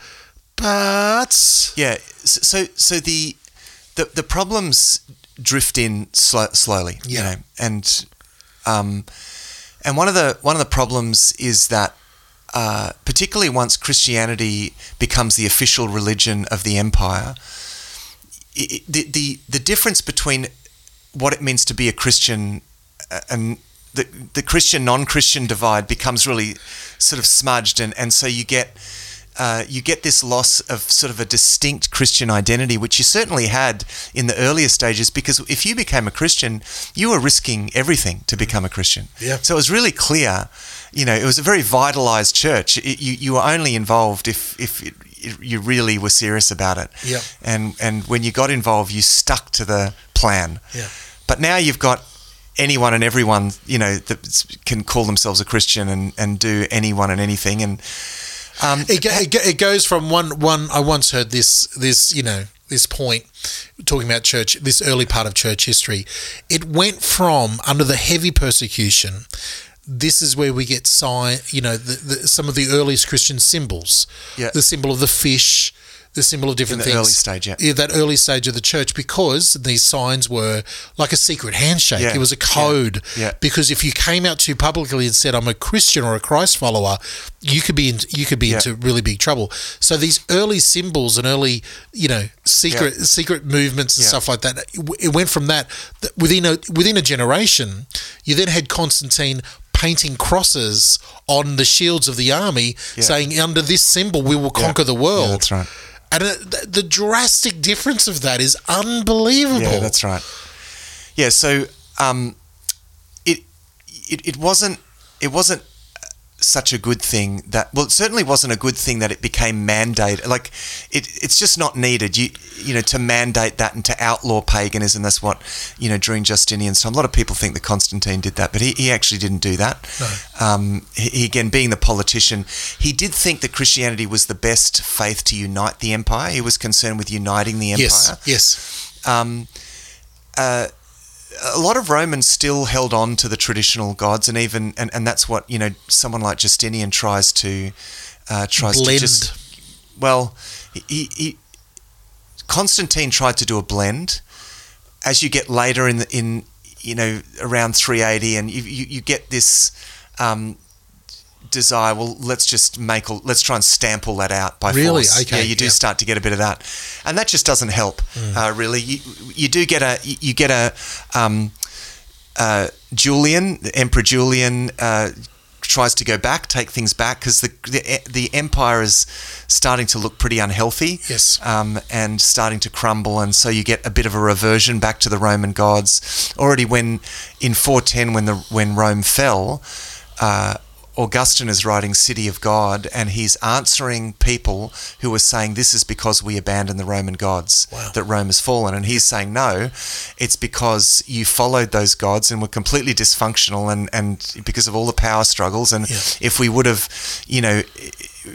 but Yeah. So so the the the problems drift in slow, slowly. You Yeah. know, and um, and one of the one of the problems is that. Uh, particularly once Christianity becomes the official religion of the empire, i i- the, the the difference between what it means to be a Christian uh, and the the Christian non-Christian divide becomes really sort of smudged, and, and so you get uh, you get this loss of sort of a distinct Christian identity, which you certainly had in the earlier stages. Because if you became a Christian, you were risking everything to become a Christian. Yeah. So it was really clear. You know, it was a very vitalized church. It, you you were only involved if if it, it, you really were serious about it. Yeah. And and when you got involved, you stuck to the plan. Yeah. But now you've got anyone and everyone, you know, that can call themselves a Christian and, and do anyone and anything. And um, it, it, it goes from one one. I once heard this this you know this point talking about church this early part of church history. It went from under the heavy persecution. This is where we get sign, you know, the, the, some of the earliest Christian symbols. Yeah. The symbol of the fish, the symbol of different the things. early stage, yeah. that early stage of the church, because these signs were like a secret handshake. Yeah. It was a code. Yeah. Because if you came out too publicly and said, "I'm a Christian or a Christ follower," you could be in, you could be Yeah. into really big trouble. So these early symbols and early, you know, secret secret movements and Yeah. stuff like that. It went from that that within a within a generation. You then had Constantine painting crosses on the shields of the army, Yeah. saying, "Under this symbol, we will conquer the world." Yeah, that's right. And uh, th- the drastic difference of that is unbelievable. Yeah, that's right. Yeah, so um, it, it it wasn't it wasn't such a good thing that well it certainly wasn't a good thing that it became mandated. Like it it's just not needed. You you know to mandate that and to outlaw paganism that's what you know during Justinian's time. A lot of people think that Constantine did that but he, he actually didn't do that. Um, he, he, again being the politician he did think that Christianity was the best faith to unite the empire. He was concerned with uniting the empire. Yes, yes. um, uh, a lot of Romans still held on to the traditional gods, and even and, and that's what you know someone like Justinian tries to uh, tries Blend. to just well, he, he Constantine tried to do a blend. As you get later in the, in you know around 380, and you you, you get this. Um, desire well let's just make all, let's try and stamp all that out by Really? force Okay, yeah you do yeah. start to get a bit of that and that just doesn't help Mm. uh, really you, you do get a you get a um, uh, Julian Emperor Julian uh, tries to go back take things back because the, the the empire is starting to look pretty unhealthy Yes. um, and starting to crumble and so you get a bit of a reversion back to the Roman gods already when in 410 when the when Rome fell uh, Augustine is writing City of God, and he's answering people who are saying this is because we abandoned the Roman gods, Wow. that Rome has fallen. And he's saying, no, it's because you followed those gods and were completely dysfunctional and, and because of all the power struggles. And Yeah. if we would have, you know,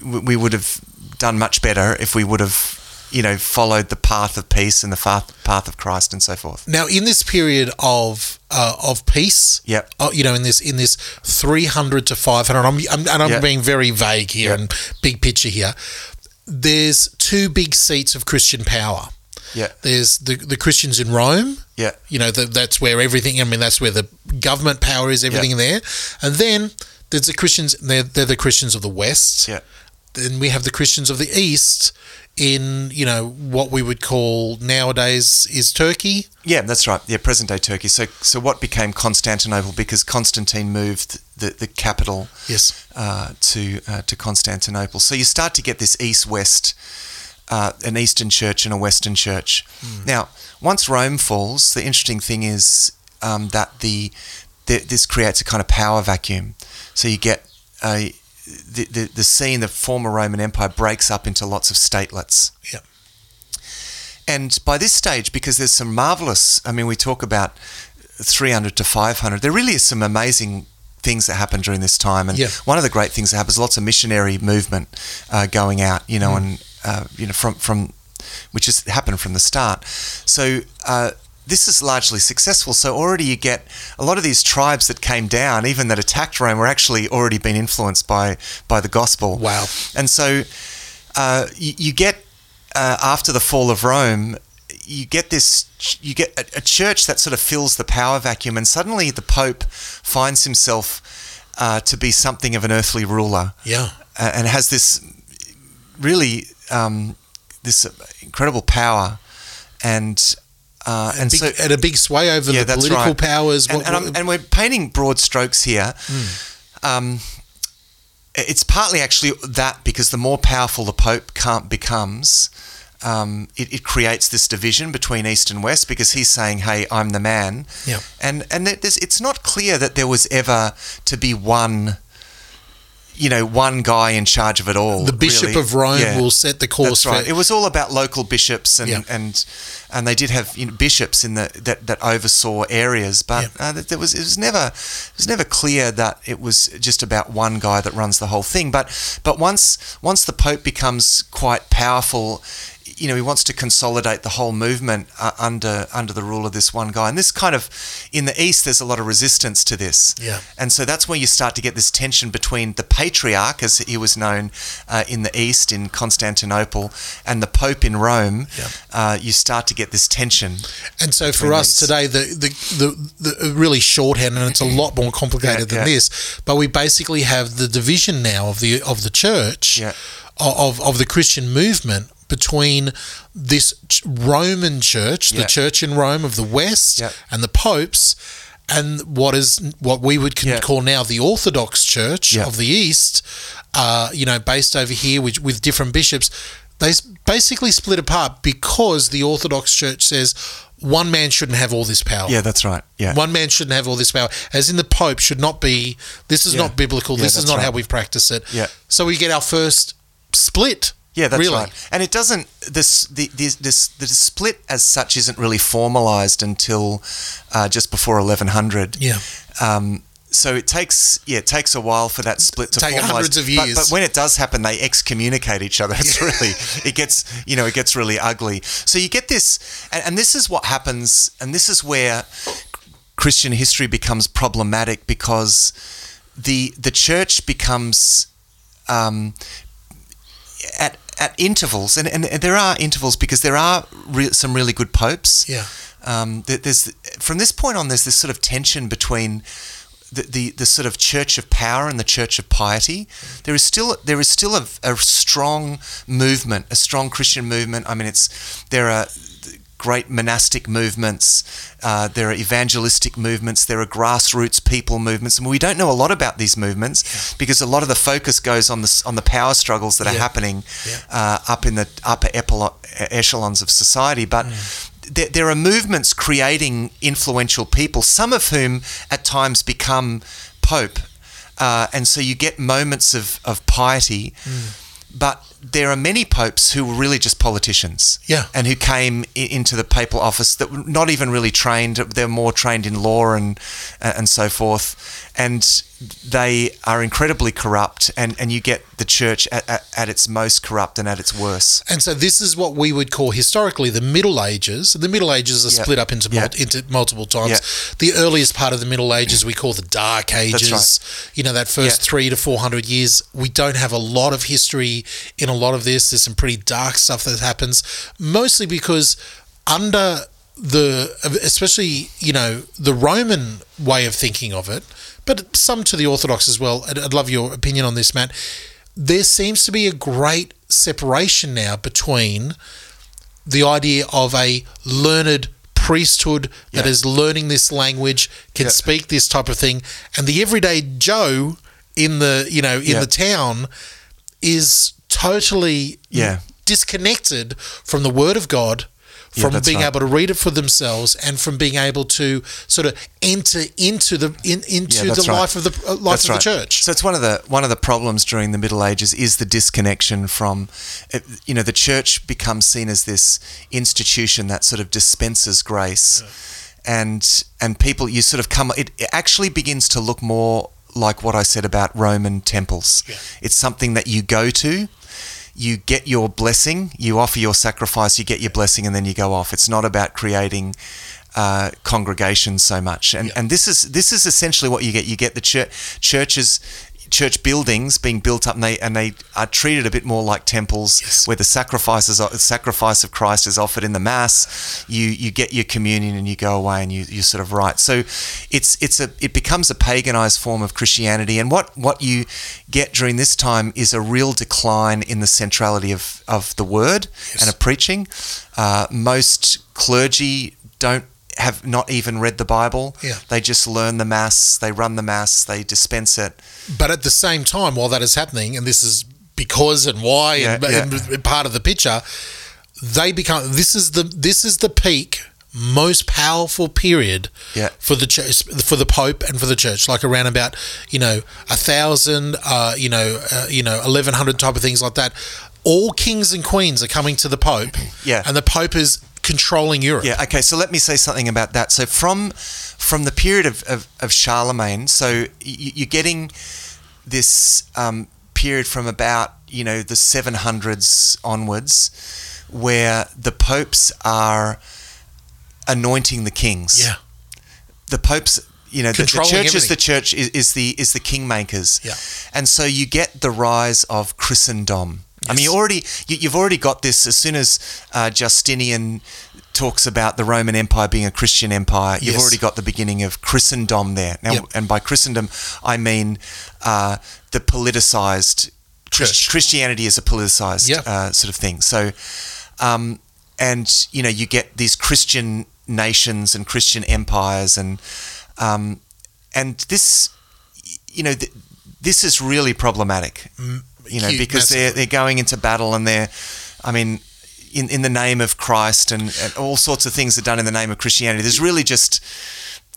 we would have done much better if we would have, you know, followed the path of peace and the path, path of Christ and so forth. Now, in this period of uh, of peace, Yep. uh, you know, in this in this three hundred to five hundred, I'm, I'm and I'm Yep. being very vague here Yep. and big picture here. There's two big seats of Christian power. Yeah. There's the the Christians in Rome. Yeah. You know, the, that's where everything. I mean, that's where the government power is. Everything there, and then there's the Christians. They're, they're the Christians of the West. Yeah. Then we have the Christians of the East in you know what we would call nowadays is Turkey. Yeah, that's right. Yeah, present day Turkey. So, so what became Constantinople because Constantine moved the, the capital Yes. uh, to uh, to Constantinople. So you start to get this east west uh, an Eastern church and a Western church. Now, once Rome falls, the interesting thing is um, that the, the this creates a kind of power vacuum. So you get a the, the, the scene, the former Roman Empire breaks up into lots of statelets. Yeah. And by this stage, because there's some marvelous, I mean, we talk about 300 to 500, there really is some amazing things that happen during this time. And Yeah. one of the great things that happens, is lots of missionary movement uh, going out, you Mm. know, and, uh, you know, from, from, which has happened from the start. So, uh, this is largely successful. So already you get a lot of these tribes that came down, even that attacked Rome, were actually already been influenced by by the gospel. Wow. And so uh, you, you get uh, after the fall of Rome, you get this, you get a, a church that sort of fills the power vacuum, and suddenly the Pope finds himself uh, to be something of an earthly ruler, Yeah. and has this really um, this incredible power, and uh, and Big, so and a big sway over yeah, the political right. powers. And, what- and, what- and we're painting broad strokes here. Hmm. Um, it's partly actually that because the more powerful the Pope can't becomes, um, it, it creates this division between East and West because he's saying, "Hey, I'm the man," Yeah. and and it's not clear that there was ever to be one. You know, one guy in charge of it all. the Bishop really. of Rome Yeah. will set the course That's right. for It was all about local bishops, and Yeah. and and they did have you know, bishops in the that, that oversaw areas, but Yeah. uh, there was it was never it was never clear that it was just about one guy that runs the whole thing. But but once once the Pope becomes quite powerful. You know, he wants to consolidate the whole movement uh, under under the rule of this one guy, and this kind of in the East, there's a lot of resistance to this. Yeah. And so that's where you start to get this tension between the patriarch, as he was known uh, in the East, in Constantinople, and the Pope in Rome. Yeah. Uh, you start to get this tension. And so for us these. today, the, the, the, the really shorthand, and it's a lot more complicated Yeah, than yeah. this, but we basically have the division now of the of the church, Yeah. of, of the Christian movement between this Roman church, the church in Rome of the West, Yeah. and the popes, and what is what we would Yeah. call now the Orthodox Church of the East, uh, you know, based over here with, with different bishops. They basically split apart because the Orthodox Church says one man shouldn't have all this power. Yeah, that's right. Yeah. One man shouldn't have all this power. As in, the Pope should not be. This is Yeah. not biblical. Yeah, this is not right. how we practice it. Yeah. So we get our first split. Yeah, that's really. right. And it doesn't this the this, this the split as such isn't really formalized until uh, just before 1100. Yeah. Um, so it takes yeah it takes a while for that split to Take formalize. hundreds of But- years. But, when it does happen, they excommunicate each other. It's really it gets you know it gets really ugly. So you get this, and, and this is what happens, and this is where Christian history becomes problematic because the the church becomes um, at at intervals, and, and there are intervals because there are re- some really good popes. Yeah. Um, there's from this point on, there's this sort of tension between the, the, the sort of church of power and the church of piety. There is still there is still a, a strong movement, a strong Christian movement. I mean, it's there are great monastic movements, uh, there are evangelistic movements, there are grassroots people movements, and we don't know a lot about these movements because a lot of the focus goes on the on the power struggles that are Yeah. happening Yeah. uh, up in the upper epilo- echelons of society, but. There, there are movements creating influential people, some of whom at times become pope, uh, and so you get moments of, of piety. But there are many popes who were really just politicians, Yeah. and who came i- into the papal office that were not even really trained. They're more trained in law and uh, and so forth, and they are incredibly corrupt. And, and you get the church at, at, at its most corrupt and at its worst. And so this is what we would call historically the Middle Ages. The Middle Ages are Yeah. split up into Yeah. mul- into multiple times. Yeah. The earliest part of the Middle Ages we call the Dark Ages. right. You know that first three to four hundred years. We don't have a lot of history in a lot of this. There's some pretty dark stuff that happens, mostly because under the especially you know the Roman way of thinking of it, but some to the Orthodox as well. I'd, I'd love your opinion on this, Matt. There seems to be a great separation now between the idea of a learned priesthood that Yeah. is learning this language, can Yeah. speak this type of thing, and the everyday Joe in the you know in Yeah. the town is totally Yeah. disconnected from the Word of God, from that's being right. able to read it for themselves, and from being able to sort of enter into the in, into Yeah, the right. life of the uh, life That's of right. the church. So it's one of the one of the problems during the Middle Ages is the disconnection from, you know, the church becomes seen as this institution that sort of dispenses grace, and and people you sort of come. It, it actually begins to look more like what I said about Roman temples. Yeah. It's something that you go to. You get your blessing, you offer your sacrifice, you get your blessing, and then you go off. It's not about creating uh, congregations so much. And Yeah. and this is this is essentially what you get. You get the church churches church buildings being built up and they and they are treated a bit more like temples Yes. where the sacrifices are, the sacrifice of Christ is offered in the mass you you get your communion and you go away and you you sort of right so it's it's a it becomes a paganized form of Christianity and what what you get during this time is a real decline in the centrality of of the word Yes. and of preaching uh, most clergy don't have not even read the Bible. Yeah. They just learn the mass, they run the mass, they dispense it. But at the same time, while that is happening, and this is because and why and, Yeah, and part of the picture, they become this is the this is the peak most powerful period Yeah. for the church for the pope and for the church like around about you know a thousand uh, you know uh, you know 1100 type of things like that all kings and queens are coming to the pope Yeah. and the pope is controlling europe Yeah, okay, so let me say something about that. So from from the period of, of, of Charlemagne, so you, you're getting this um, period from about, you know, the 700s onwards where the popes are anointing the kings. yeah the popes you know the, the church is the church is, is the is the kingmakers Yeah. and so you get the rise of christendom i mean you already you, you've already got this as soon as uh, justinian talks about the roman empire being a christian empire you've Yes. already got the beginning of christendom there now Yep. and by christendom i mean uh, the politicized Church. christianity is a politicized Yep. uh, sort of thing so um, and you know you get these Christian nations and Christian empires and um, and this you know th- this is really problematic you know huge, because they're they're going into battle and they're I mean in in the name of Christ and, and all sorts of things are done in the name of Christianity there's really just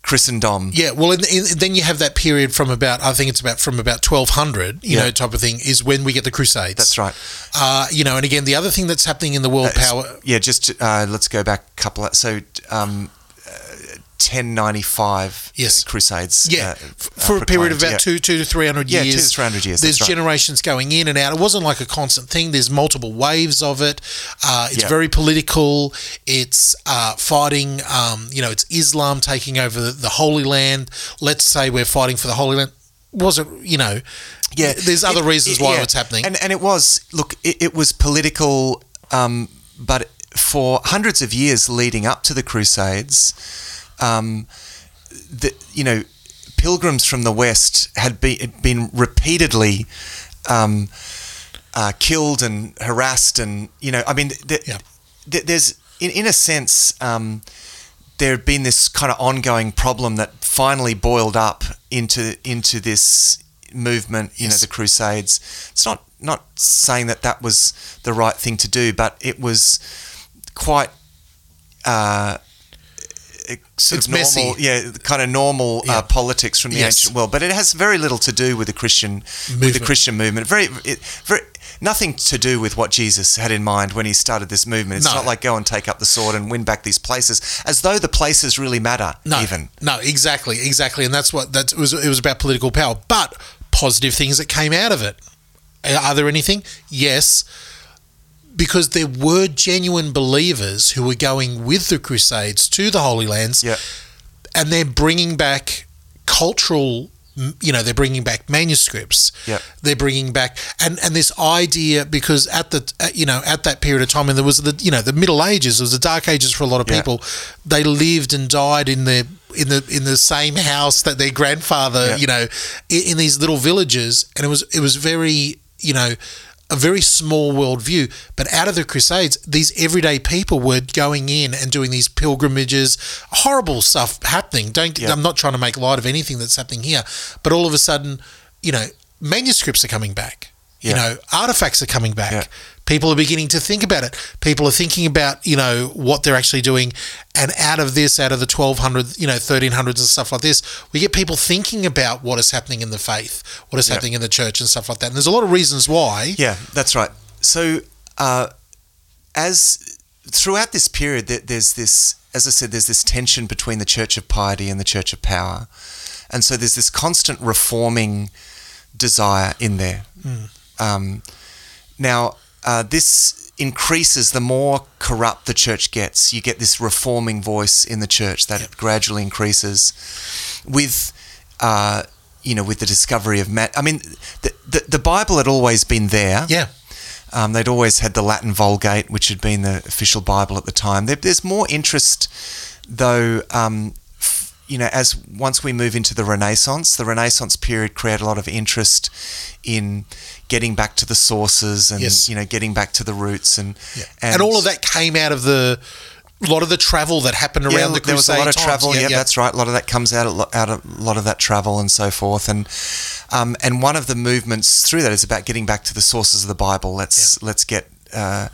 Christendom Yeah, well, in, in, then you have that period from about I think it's about from about twelve hundred, you Yeah. know, type of thing, is when we get the Crusades. that's right Uh, you know, and again, the other thing that's happening in the world power. yeah just uh, let's go back a couple of, so um, uh, 1095 Yes. crusades Yeah, uh, uh, for a period of about yeah. two, two to three hundred Yeah, years. two to 300 years, There's right. generations going in and out. It wasn't like a constant thing. There's multiple waves of it. Uh, it's Yeah. very political. It's uh, fighting. Um, you know, it's Islam taking over the, the Holy Land. Let's say we're fighting for the Holy Land. Wasn't you know? yeah there's other It- reasons it- why yeah. it's happening. and and it was look it, it was political um, but for hundreds of years leading up to the crusades um, the you know pilgrims from the west had been been repeatedly um, uh, killed and harassed and you know I mean th- Yeah. th- there's in, in a sense um, there had been this kind of ongoing problem that finally boiled up into into this movement, you know, the Crusades. It's not not saying that that was the right thing to do, but it was quite uh, sort It's of normal, messy. yeah, kind of normal Yeah. uh, politics from the Yes. ancient world. But it has very little to do with the Christian with the Movement. Christian movement. Very, it, very nothing to do with what Jesus had in mind when he started this movement. It's No. not like go and take up the sword and win back these places, as though the places really matter. No, even no, exactly, exactly, and that's what that was. It was about political power, but positive things that came out of it. Are there anything? Yes, because there were genuine believers who were going with the Crusades to the Holy Lands, yeah, and they're bringing back cultural. You know, they're bringing back manuscripts. Yep. They're bringing back and and this idea because at the at, you know at that period of time and there was the you know the Middle Ages, it was the Dark Ages for a lot of Yeah. people. They lived and died in the in the in the same house that their grandfather, Yeah. you know, in, in these little villages, and it was it was very you know a very small worldview. But out of the Crusades, these everyday people were going in and doing these pilgrimages, horrible stuff happening. Don't Yeah. I'm not trying to make light of anything that's happening here, but all of a sudden, you know, manuscripts are coming back. You know, artifacts are coming back. Yeah. People are beginning to think about it. People are thinking about, you know, what they're actually doing. And out of this, out of the 1200, you know, 1300s and stuff like this, we get people thinking about what is happening in the faith, what is Yeah. happening in the church and stuff like that. And there's a lot of reasons why. Yeah, that's right. So, uh, as throughout this period, there's this, as I said, there's this tension between the church of piety and the church of power, and so there's this constant reforming desire in there. Um, now, uh, this increases the more corrupt the church gets. You get this reforming voice in the church that gradually increases with. Uh, you know, with the discovery of mat. I mean, the, the the Bible had always been there. Yeah. Um, they'd always had the Latin Vulgate, which had been the official Bible at the time. There, there's more interest, though. Um, you know, as once we move into the Renaissance, the Renaissance period created a lot of interest in getting back to the sources and Yes. you know getting back to the roots and And, all of that came out of the a lot of the travel that happened around yeah, the there was a lot of times. travel. Yeah, Yeah, yeah. that's right. A lot of that comes out of, out of a lot of that travel and so forth. And um, and one of the movements through that is about getting back to the sources of the Bible. Let's let's get. Uh,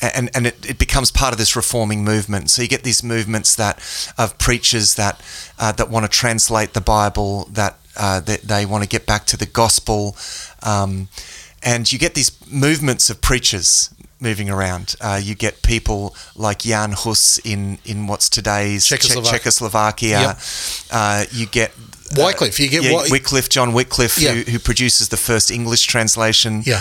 and and it, it becomes part of this reforming movement. So you get these movements that of preachers that uh, that want to translate the Bible, that uh, that they want to get back to the gospel, um, and you get these movements of preachers moving around. Uh, you get people like Jan Hus in, in what's today's Czech- Czechoslovak- Czechoslovakia. Yep. Uh, you get Wycliffe, you get yeah, Wycliffe, John Wycliffe, Yeah. who, who produces the first English translation Yeah.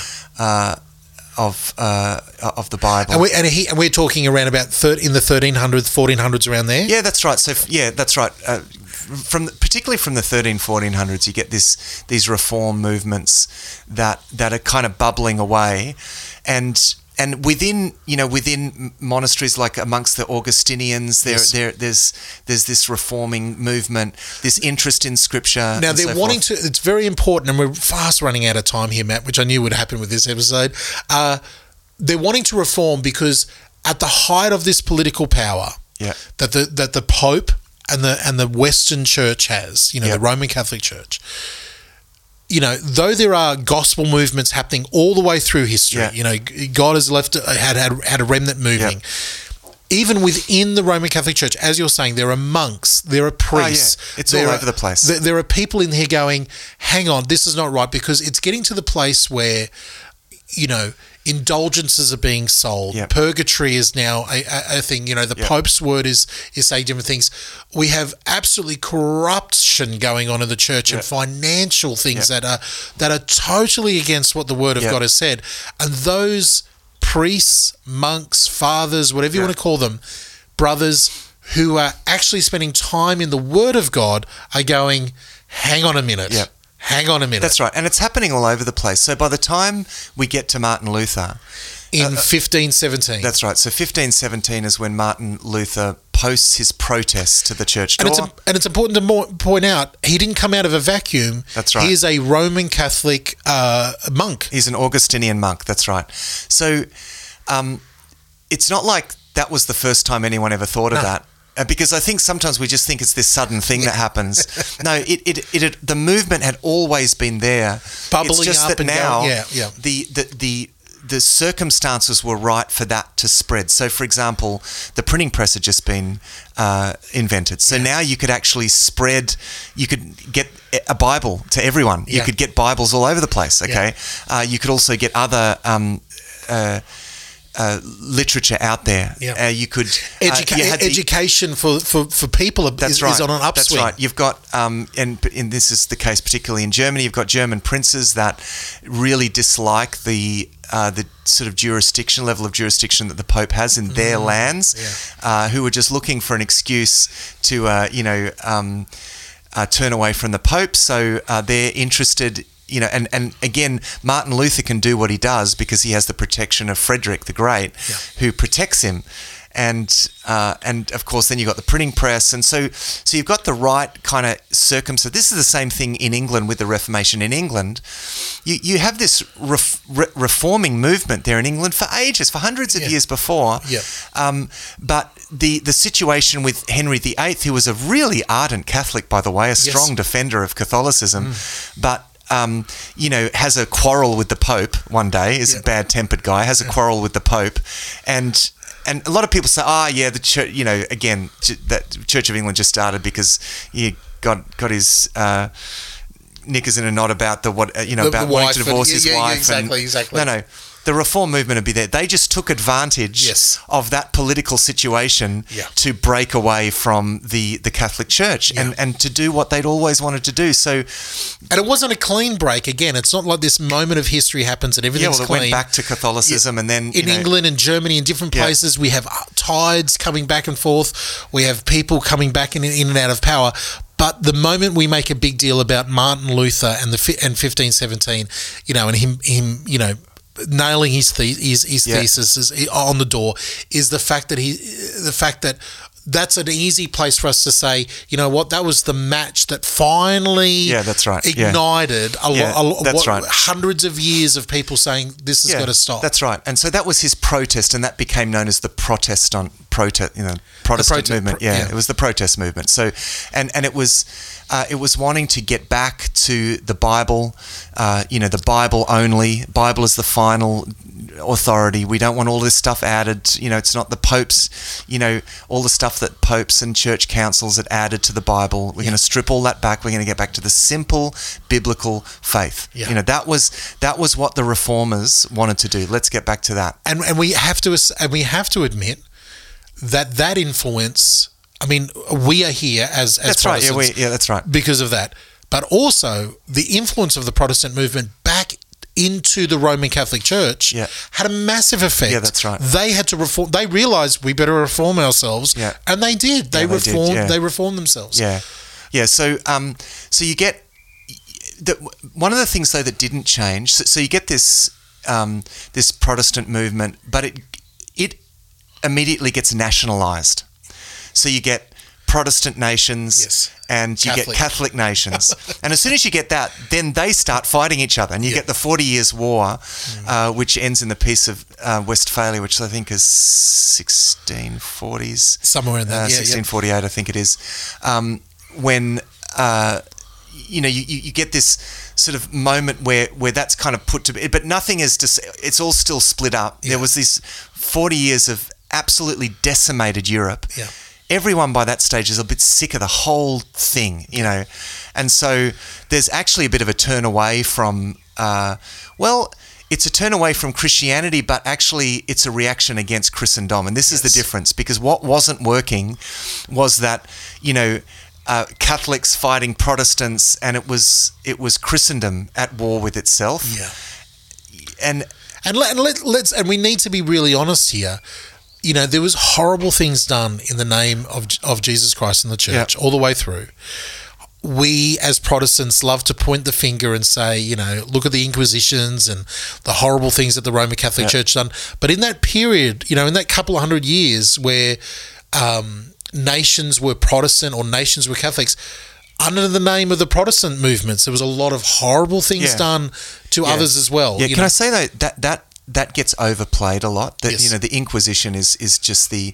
Of uh, of the Bible. And, we, and, he, and we're talking around about thir- in the 1300s, 1400s around there. Yeah, that's right. So f- yeah, that's right. Uh, from particularly from the 13 1400s, you get this these reform movements that that are kind of bubbling away, and and within you know within monasteries like amongst the Augustinians, there Yes. there there's there's this reforming movement, this interest in scripture. Now they're so wanting forth. to. It's very important, and we're fast running out of time here, Matt, which I knew would happen with this episode. Uh, they're wanting to reform because at the height of this political power Yeah. that the that the Pope and the and the Western Church has, you know, Yeah. the Roman Catholic Church. You know, though there are gospel movements happening all the way through history, Yeah. you know, God has left uh, had had had a remnant moving. Even within the Roman Catholic Church, as you're saying, there are monks, there are oh, priests. Oh, It's all are- over the place. there, there are people in here going, hang on, this is not right because it's getting to the place where, you know, indulgences are being sold. Yep. Purgatory is now a, a, a thing. You know, the Yep. Pope's word is is saying different things. We have absolutely corruption going on in the church and financial things Yep. that are that are totally against what the Word of Yep. God has said. And those priests, monks, fathers, whatever you Yep. want to call them, brothers who are actually spending time in the Word of God are going, hang on a minute. Hang on a minute. That's right, and it's happening all over the place. So by the time we get to Martin Luther, in 1517. That's right. So 1517 is when Martin Luther posts his protest to the church and door. it's, and it's important to mo- point out he didn't come out of a vacuum. That's right. He is a Roman Catholic uh, monk. He's an Augustinian monk. That's right. So um, it's not like that was the first time anyone ever thought of No. that. Uh, Because I think sometimes we just think it's this sudden thing that happens. No, it, it, it, it the movement had always been there. Bubbling it's just up that and now going- yeah, yeah. the the the the circumstances were right for that to spread. So, for example, the printing press had just been uh, invented. So now you could actually spread, you could get a Bible to everyone. Yeah. You could get Bibles all over the place. Okay, uh, you could also get other. Um, uh, uh, literature out there. Yeah. Uh, you could Educa- you had the- education for, for, for people that's is, right. is on an upswing. That's right. You've got, um, and, and this is the case particularly in Germany. You've got German princes that really dislike the uh, the sort of jurisdiction level of jurisdiction that the Pope has in their lands, uh, who are just looking for an excuse to, uh, you know, um, uh, turn away from the Pope. So uh, they're interested. You know, and, and again, Martin Luther can do what he does because he has the protection of Frederick the Great, who protects him. And uh, and of course then you've got the printing press. And so so you've got the right kind of circumstance this is the same thing in England with the Reformation in England. You you have this ref, re- reforming movement there in England for ages for hundreds of Yeah. years before. Yeah. um, but the the situation with Henry VIII who was a really ardent Catholic by the way a strong defender of Catholicism but um, you know, has a quarrel with the Pope one day, is Yeah. a bad tempered guy, has a quarrel with the Pope, and and a lot of people say, ah, yeah, the church, you know, again, ch- that Church of England just started because he got got his. Uh, knickers in a knot about the what uh, you know The- about the wanting to divorce yeah, his yeah, yeah, wife. exactly, and, exactly. No, no, the reform movement would be there. They just took advantage Yes. of that political situation Yeah. to break away from the the Catholic Church Yeah. and and to do what they'd always wanted to do. So And it wasn't a clean break. Again, it's not like this moment of history happens and yeah, everything's well, it clean. went back to Catholicism, and then in know, England and Germany and different Yeah. places, we have tides coming back and forth. We have people coming back in, in and out of power. But the moment we make a big deal about Martin Luther and the fi- and fifteen seventeen, you know, and him him you know nailing his the- his, his Yeah. thesis is, on the door is the fact that he the fact that that's an easy place for us to say, you know what, that was the match that finally Yeah, that's right. Yeah. ignited a, Yeah, a that's what- right. hundreds of years of people saying this has got to stop. That's right. And so that was his protest, and that became known as the Protestant protest, you know, Protestant prote- movement. pro- yeah, yeah. it was the protest movement. So, and and it was, uh, it was wanting to get back to the Bible, uh, you know, the Bible only. Bible is the final authority. We don't want all this stuff added. You know, it's not the popes. You know, all the stuff that popes and church councils had added to the Bible. We're going to strip all that back. We're going to get back to the simple biblical faith. Yeah. You know, that was that was what the reformers wanted to do. Let's get back to that. and and we have to and we have to admit that that influence. I mean, we are here as as That's right. Yeah, we, yeah, that's right. because of that, but also the influence of the Protestant movement into the Roman Catholic Church Yeah. had a massive effect. Yeah, that's right. They had to reform. They realized we better reform ourselves, Yeah. and they did. They Yeah, they did, yeah. They reformed themselves. Yeah, yeah. So, um, so you get the, one of the things though that didn't change. So, so you get this um, this Protestant movement, but it it immediately gets nationalized. So you get Protestant nations. Yes. And you Catholic. get Catholic nations, and as soon as you get that, then they start fighting each other, and you Yeah. get the Forty Years' War, uh, which ends in the Peace of uh, Westphalia, which I think is 1640s Somewhere in that. uh, yeah, yeah. 1648, I think it is, um, when uh, you know you, you get this sort of moment where where that's kind of put to but nothing is just it's all still split up. There was this 40 years of absolutely decimated Europe. Yeah. Everyone by that stage is a bit sick of the whole thing, you know, and so there's actually a bit of a turn away from, uh, well, it's a turn away from Christianity, but actually it's a reaction against Christendom. And this is the difference because what wasn't working was that, you know, uh, Catholics fighting Protestants, and it was it was Christendom at war with itself. Yeah. And And, let, let, let's and we need to be really honest here. You know, there was horrible things done in the name of of Jesus Christ in the church Yeah. all the way through. We as Protestants love to point the finger and say, you know, look at the Inquisitions and the horrible things that the Roman Catholic Yeah. Church done. But in that period, you know, in that couple of hundred years where um, nations were Protestant or nations were Catholics, under the name of the Protestant movements, there was a lot of horrible things Yeah. done to others as well. Yeah, can know. I say though that that that gets overplayed a lot. That Yes. you know the Inquisition is is just the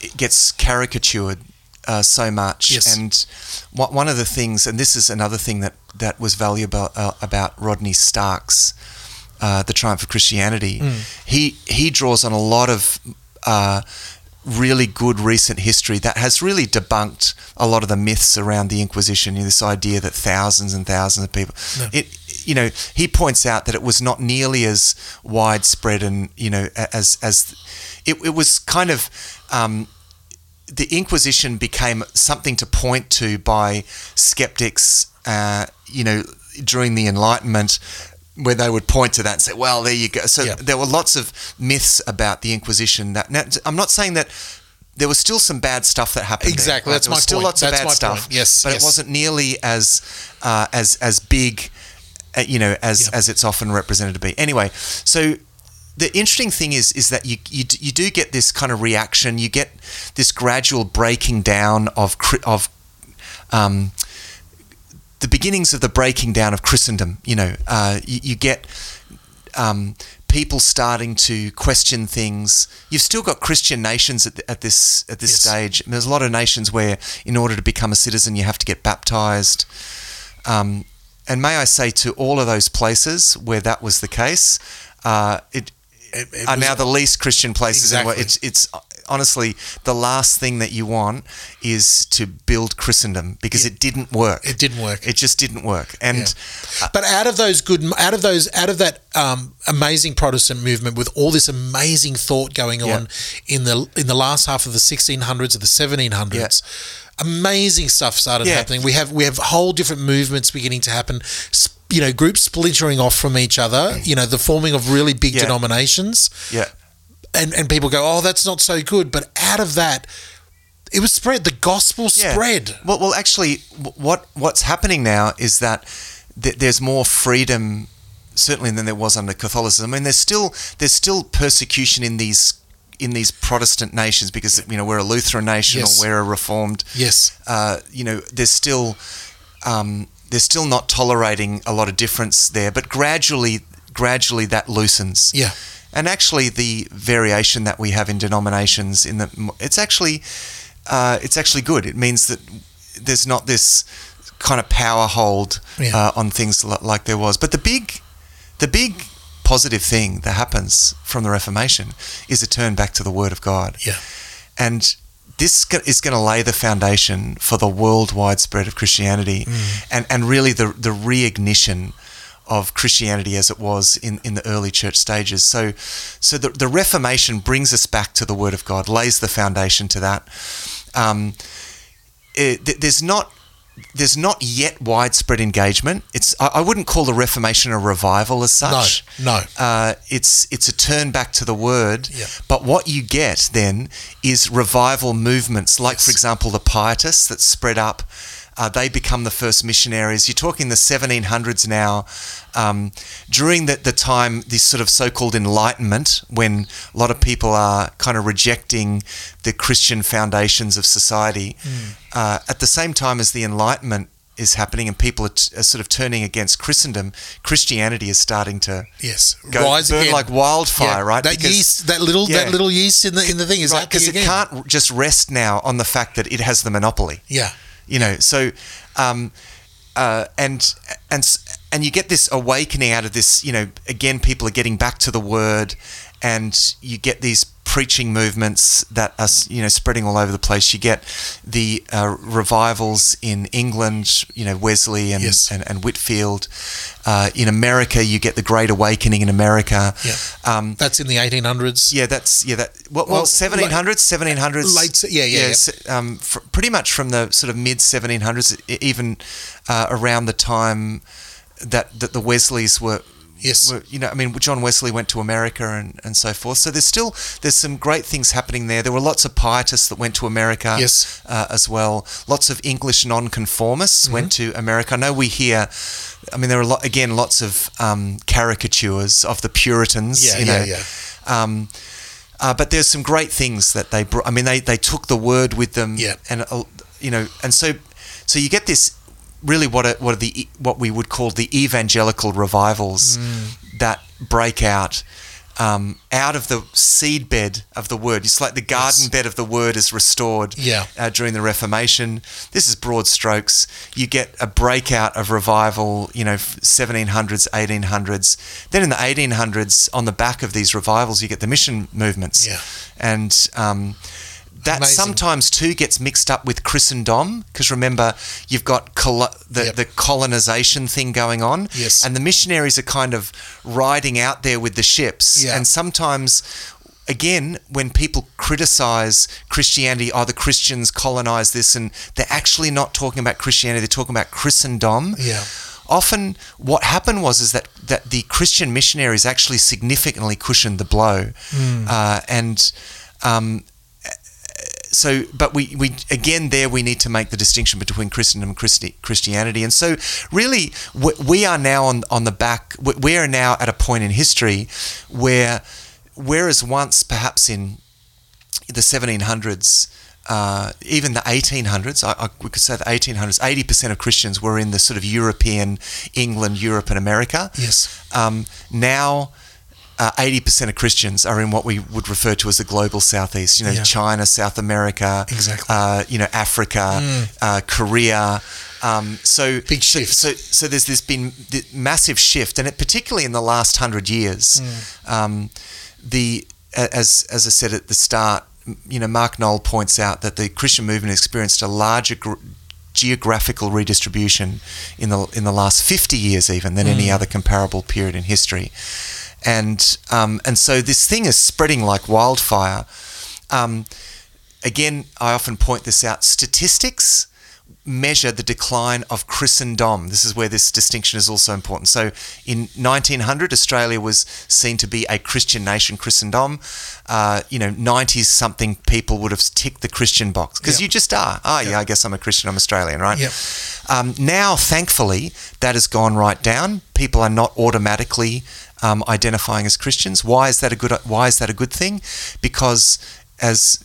it gets caricatured uh, so much. Yes. And one one of the things, and this is another thing that that was valuable uh, about Rodney Stark's uh, The Triumph of Christianity. Mm. He he draws on a lot of. Uh, really good recent history that has really debunked a lot of the myths around the Inquisition. You know, this idea that thousands and thousands of people. No. It, you know, he points out that it was not nearly as widespread and you know as as it, it was kind of. Um, the Inquisition became something to point to by skeptics, uh, you know, during the Enlightenment, where they would point to that and say, "Well, there you go." So Yeah. there were lots of myths about the Inquisition. That now, I'm not saying that there was still some bad stuff that happened. there, Exactly, right? that's there was my still point. lots of That's bad stuff. point. Yes, but yes. it wasn't nearly as uh, as as big, uh, you know, as Yeah. as it's often represented to be. Anyway, so the interesting thing is is that you, you you do get this kind of reaction. You get this gradual breaking down of of um, the beginnings of the breaking down of Christendom. You know, uh, you, you get um, people starting to question things. You've still got Christian nations at, the, at this at this Yes. stage. There's a lot of nations where, in order to become a citizen, you have to get baptized. Um, and may I say to all of those places where that was the case, uh, it, It- it are now the least Christian places in the world. Exactly. It's it's honestly the last thing that you want is to build Christendom because it didn't work. It didn't work. It just didn't work. And But out of those good, out of those, out of that um, amazing Protestant movement, with all this amazing thought going Yeah. on in the in the last half of the 1600s or the 1700s, amazing stuff started Yeah. happening. We have we have whole different movements beginning to happen. You know, groups splintering off from each other. You know, the forming of really big Yeah. denominations, yeah, and and people go, "Oh, that's not so good." But out of that, it was spread. The gospel Yeah. spread. Well, well, actually, what what's happening now is that th- there's more freedom, certainly than there was under Catholicism. I mean, there's still there's still persecution in these in these Protestant nations because you know we're a Lutheran nation Yes. or we're a Reformed. Yes. Uh, you know, there's still um, they're still not tolerating a lot of difference there, but gradually, gradually that loosens. Yeah. And actually, the variation that we have in denominations in the it's actually uh, it's actually good. It means that there's not this kind of power hold Yeah. uh, on things like there was. But the big, the big positive thing that happens from the Reformation is a turn back to the Word of God. Yeah. And this is going to lay the foundation for the worldwide spread of Christianity and, and really the, the reignition of Christianity as it was in, in the early church stages. So, so the, the Reformation brings us back to the Word of God, lays the foundation to that. Um, it, there's not there's not yet widespread engagement. It's I, I wouldn't call the Reformation a revival as such. no. Uh, it's it's a turn back to the Word. Yeah. But what you get then is revival movements, like for example the Pietists that spread up. Uh, they become the first missionaries. You're talking the 1700s now. Um, during the, the time, this sort of so called Enlightenment, when a lot of people are kind of rejecting the Christian foundations of society, uh, at the same time as the Enlightenment is happening and people are, t- are sort of turning against Christendom, Christianity is starting to Yes, go rise burn again. like wildfire, Yeah, right? That Because- yeast, that little, Yeah. that little yeast in the in the thing is right because it again. can't just rest now on the fact that it has the monopoly. Yeah, You know, so um, uh, and and and you get this awakening out of this. You know, again, people are getting back to the word, and you get these preaching movements that are you know spreading all over the place. You get the uh, revivals in England. You know, Wesley and Yes. and, and Whitefield. Uh, in America, you get the Great Awakening in America. yeah. Um, That's in the 1800s. yeah, that's yeah. That well, well, Well, seventeen hundreds, seventeen hundreds, late se- yeah, yeah, yeah. se- Um, fr- pretty much from the sort of mid seventeen hundreds, even uh, around the time that that the Wesleys were. Yes. were, you know, I mean, John Wesley went to America and, and so forth. So there's still there's some great things happening there. There were lots of pietists that went to America, Yes. uh, as well. Lots of English nonconformists went Mm-hmm. to America. I know we hear. I mean, there are lot, again lots of um, caricatures of the Puritans. Yeah, you know, yeah, yeah. um, uh, but there's some great things that they brought. I mean, they, they took the word with them. Yeah. And uh, you know, and so so you get this really what are, what are the what we would call the evangelical revivals Mm. that break out. Um, out of the seed bed of the word, it's like the garden Yes. bed of the word is restored Yeah. uh, during the Reformation. This is broad strokes. You get a breakout of revival, you know, 1700s, 1800s. Then in the 1800s, on the back of these revivals, you get the mission movements. Yeah. And um, that Amazing. sometimes too gets mixed up with Christendom because remember, you've got colo- the, Yep. the colonization thing going on. Yes. And the missionaries are kind of riding out there with the ships. Yeah. And sometimes again, when people criticize Christianity, oh, the Christians colonized this, and they're actually not talking about Christianity, they're talking about Christendom. Yeah. Often, what happened was is that, that the Christian missionaries actually significantly cushioned the blow, uh, and um, so, but we, we again there we need to make the distinction between Christendom and Christi- Christianity, and so really we, we are now on on the back. We, we are now at a point in history where, whereas once perhaps in the 1700s. Uh, even the 1800s, I, I, we could say the 1800s, 80% of Christians were in the sort of European, England, Europe, and America. Yes. Um, now, uh, 80% of Christians are in what we would refer to as the global southeast. You know, Yeah. China, South America, Exactly. uh, you know, Africa, Mm. uh, Korea, Um, so Big so- shift. So, so there's this been th- massive shift, and it, particularly in the last hundred years, Mm. um, the as as I said at the start, you know, Mark Noll points out that the Christian movement experienced a larger gr- geographical redistribution in the in the last 50 years even than Mm. any other comparable period in history and um, and so this thing is spreading like wildfire um, again I often point this out statistics measure the decline of Christendom. This is where this distinction is also important. So, in 1900, Australia was seen to be a Christian nation, Christendom. Uh, you know, 90s something people would have ticked the Christian box because Yep. you just are. Oh, yeah, I guess I'm a Christian, I'm Australian, right? Yep. Um, now, thankfully, that has gone right down. People are not automatically um, identifying as Christians. Why is that a good? Why is that a good thing? Because, as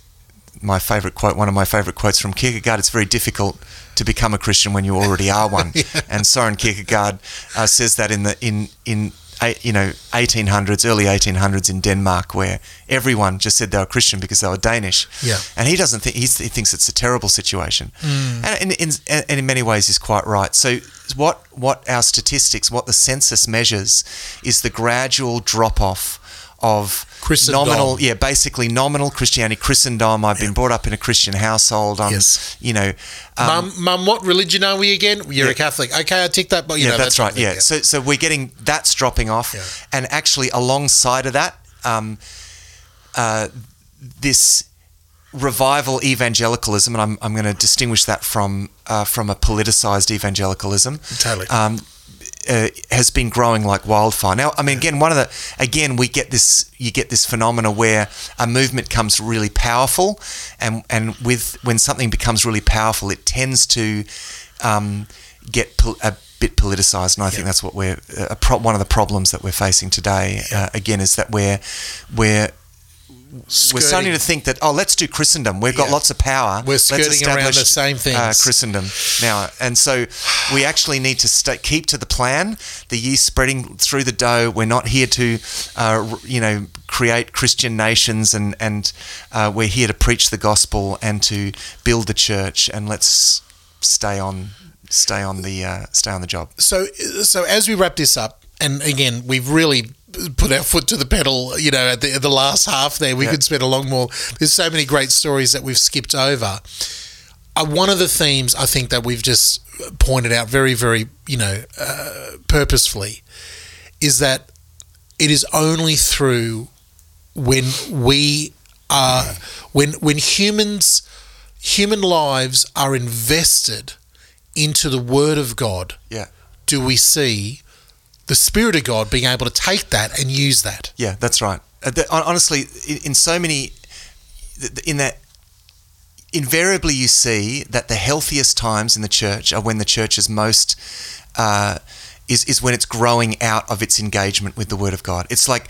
my favorite quote, one of my favorite quotes from Kierkegaard, it's very difficult to become a Christian when you already are one. And Soren Kierkegaard uh, says that in the in in you know 1800s, early 1800s in Denmark, where everyone just said they were Christian because they were Danish. Yeah. And he doesn't think he's, he thinks it's a terrible situation, mm. and in, in and in many ways he's quite right. So what what our statistics, what the census measures, is the gradual drop off of nominal, yeah, basically nominal Christianity, Christendom. I've been brought up in a Christian household. I'm, Yes. you know, um, Mum, mum, what religion are we again? You're Yeah. a Catholic. Okay, I tick that. But you yeah, know, that's that right. of Yeah. So, so we're getting that's dropping off, Yeah. and actually alongside of that, um, uh, this revival evangelicalism, and I'm, I'm going to distinguish that from uh, from a politicized evangelicalism. Totally. Um, uh, has been growing like wildfire. Now, I mean, again, one of the again we get this you get this phenomena where a movement comes really powerful, and and with when something becomes really powerful, it tends to um, get pol- a bit politicized, and I think that's what we're a pro- one of the problems that we're facing today. Uh, again, is that we're we're we're starting to think that oh, let's do Christendom. We've got Yeah. lots of power. We're Let's skirting around the same things. Uh, Christendom now, and so we actually need to sta keep to the plan. The yeast spreading through the dough. We're not here to, uh, you know, create Christian nations, and and uh, we're here to preach the gospel and to build the church. And let's stay on, stay on the, uh, stay on the job. so so as we wrap this up, and again, we've really put our foot to the pedal. You know, at the, at the last half there, we Yeah. could spend a long more. There's so many great stories that we've skipped over. Uh, one of the themes I think that we've just pointed out very, very, you know, uh, purposefully, is that it is only through when we are when when humans human lives are invested into the Word of God Yeah. do we see the Spirit of God being able to take that and use that? Yeah, that's right. Uh, honestly, in, so many, in that, invariably you see that the healthiest times in the church are when the church is most, uh, is, is when it's growing out of its engagement with the Word of God. It's like,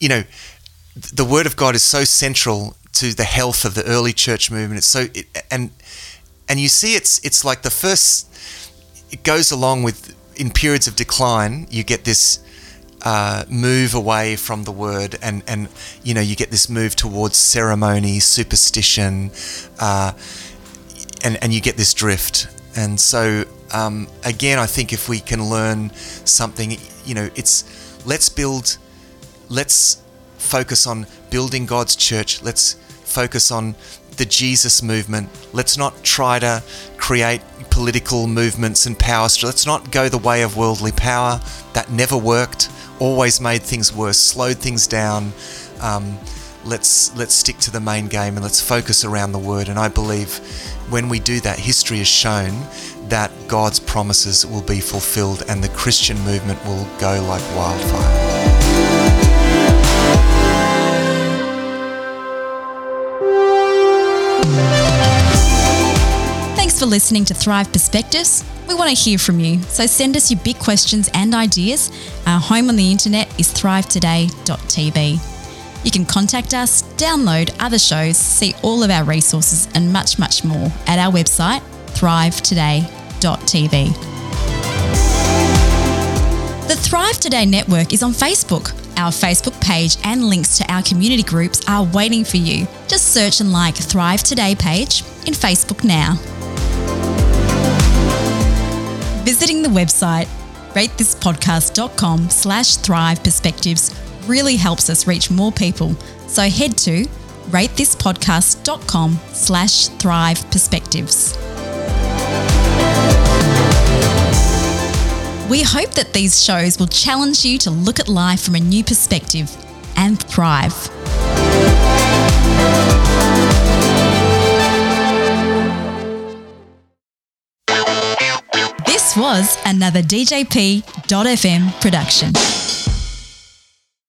you know, the Word of God is so central to the health of the early church movement. It's so, it, and, and you see it's, it's like the first, it goes along with in periods of decline you get this uh, move away from the word and and you know you get this move towards ceremony superstition uh, and and you get this drift and so um, again I think if we can learn something you know it's let's build let's focus on building God's church. Let's focus on the Jesus movement. Let's not try to create political movements and power. Let's not go the way of worldly power. That never worked. Always made things worse. Slowed things down. Um, let's let's stick to the main game and let's focus around the word. And I believe when we do that, history has shown that God's promises will be fulfilled and the Christian movement will go like wildfire. For listening to Thrive Perspectives. We want to hear from you, so send us your big questions and ideas. Our home on the internet is thrivetoday.tv. You can contact us, download other shows, see all of our resources, and much, much more at our website, thrivetoday.tv. The Thrive Today network is on Facebook. Our Facebook page and links to our community groups are waiting for you. Just search and like Thrive Today page in Facebook now. Visiting the website ratethispodcast.com slash thrive perspectives really helps us reach more people. So head to ratethispodcast.com slash thrive perspectives. We hope that these shows will challenge you to look at life from a new perspective and thrive. Was another DJP.FM production.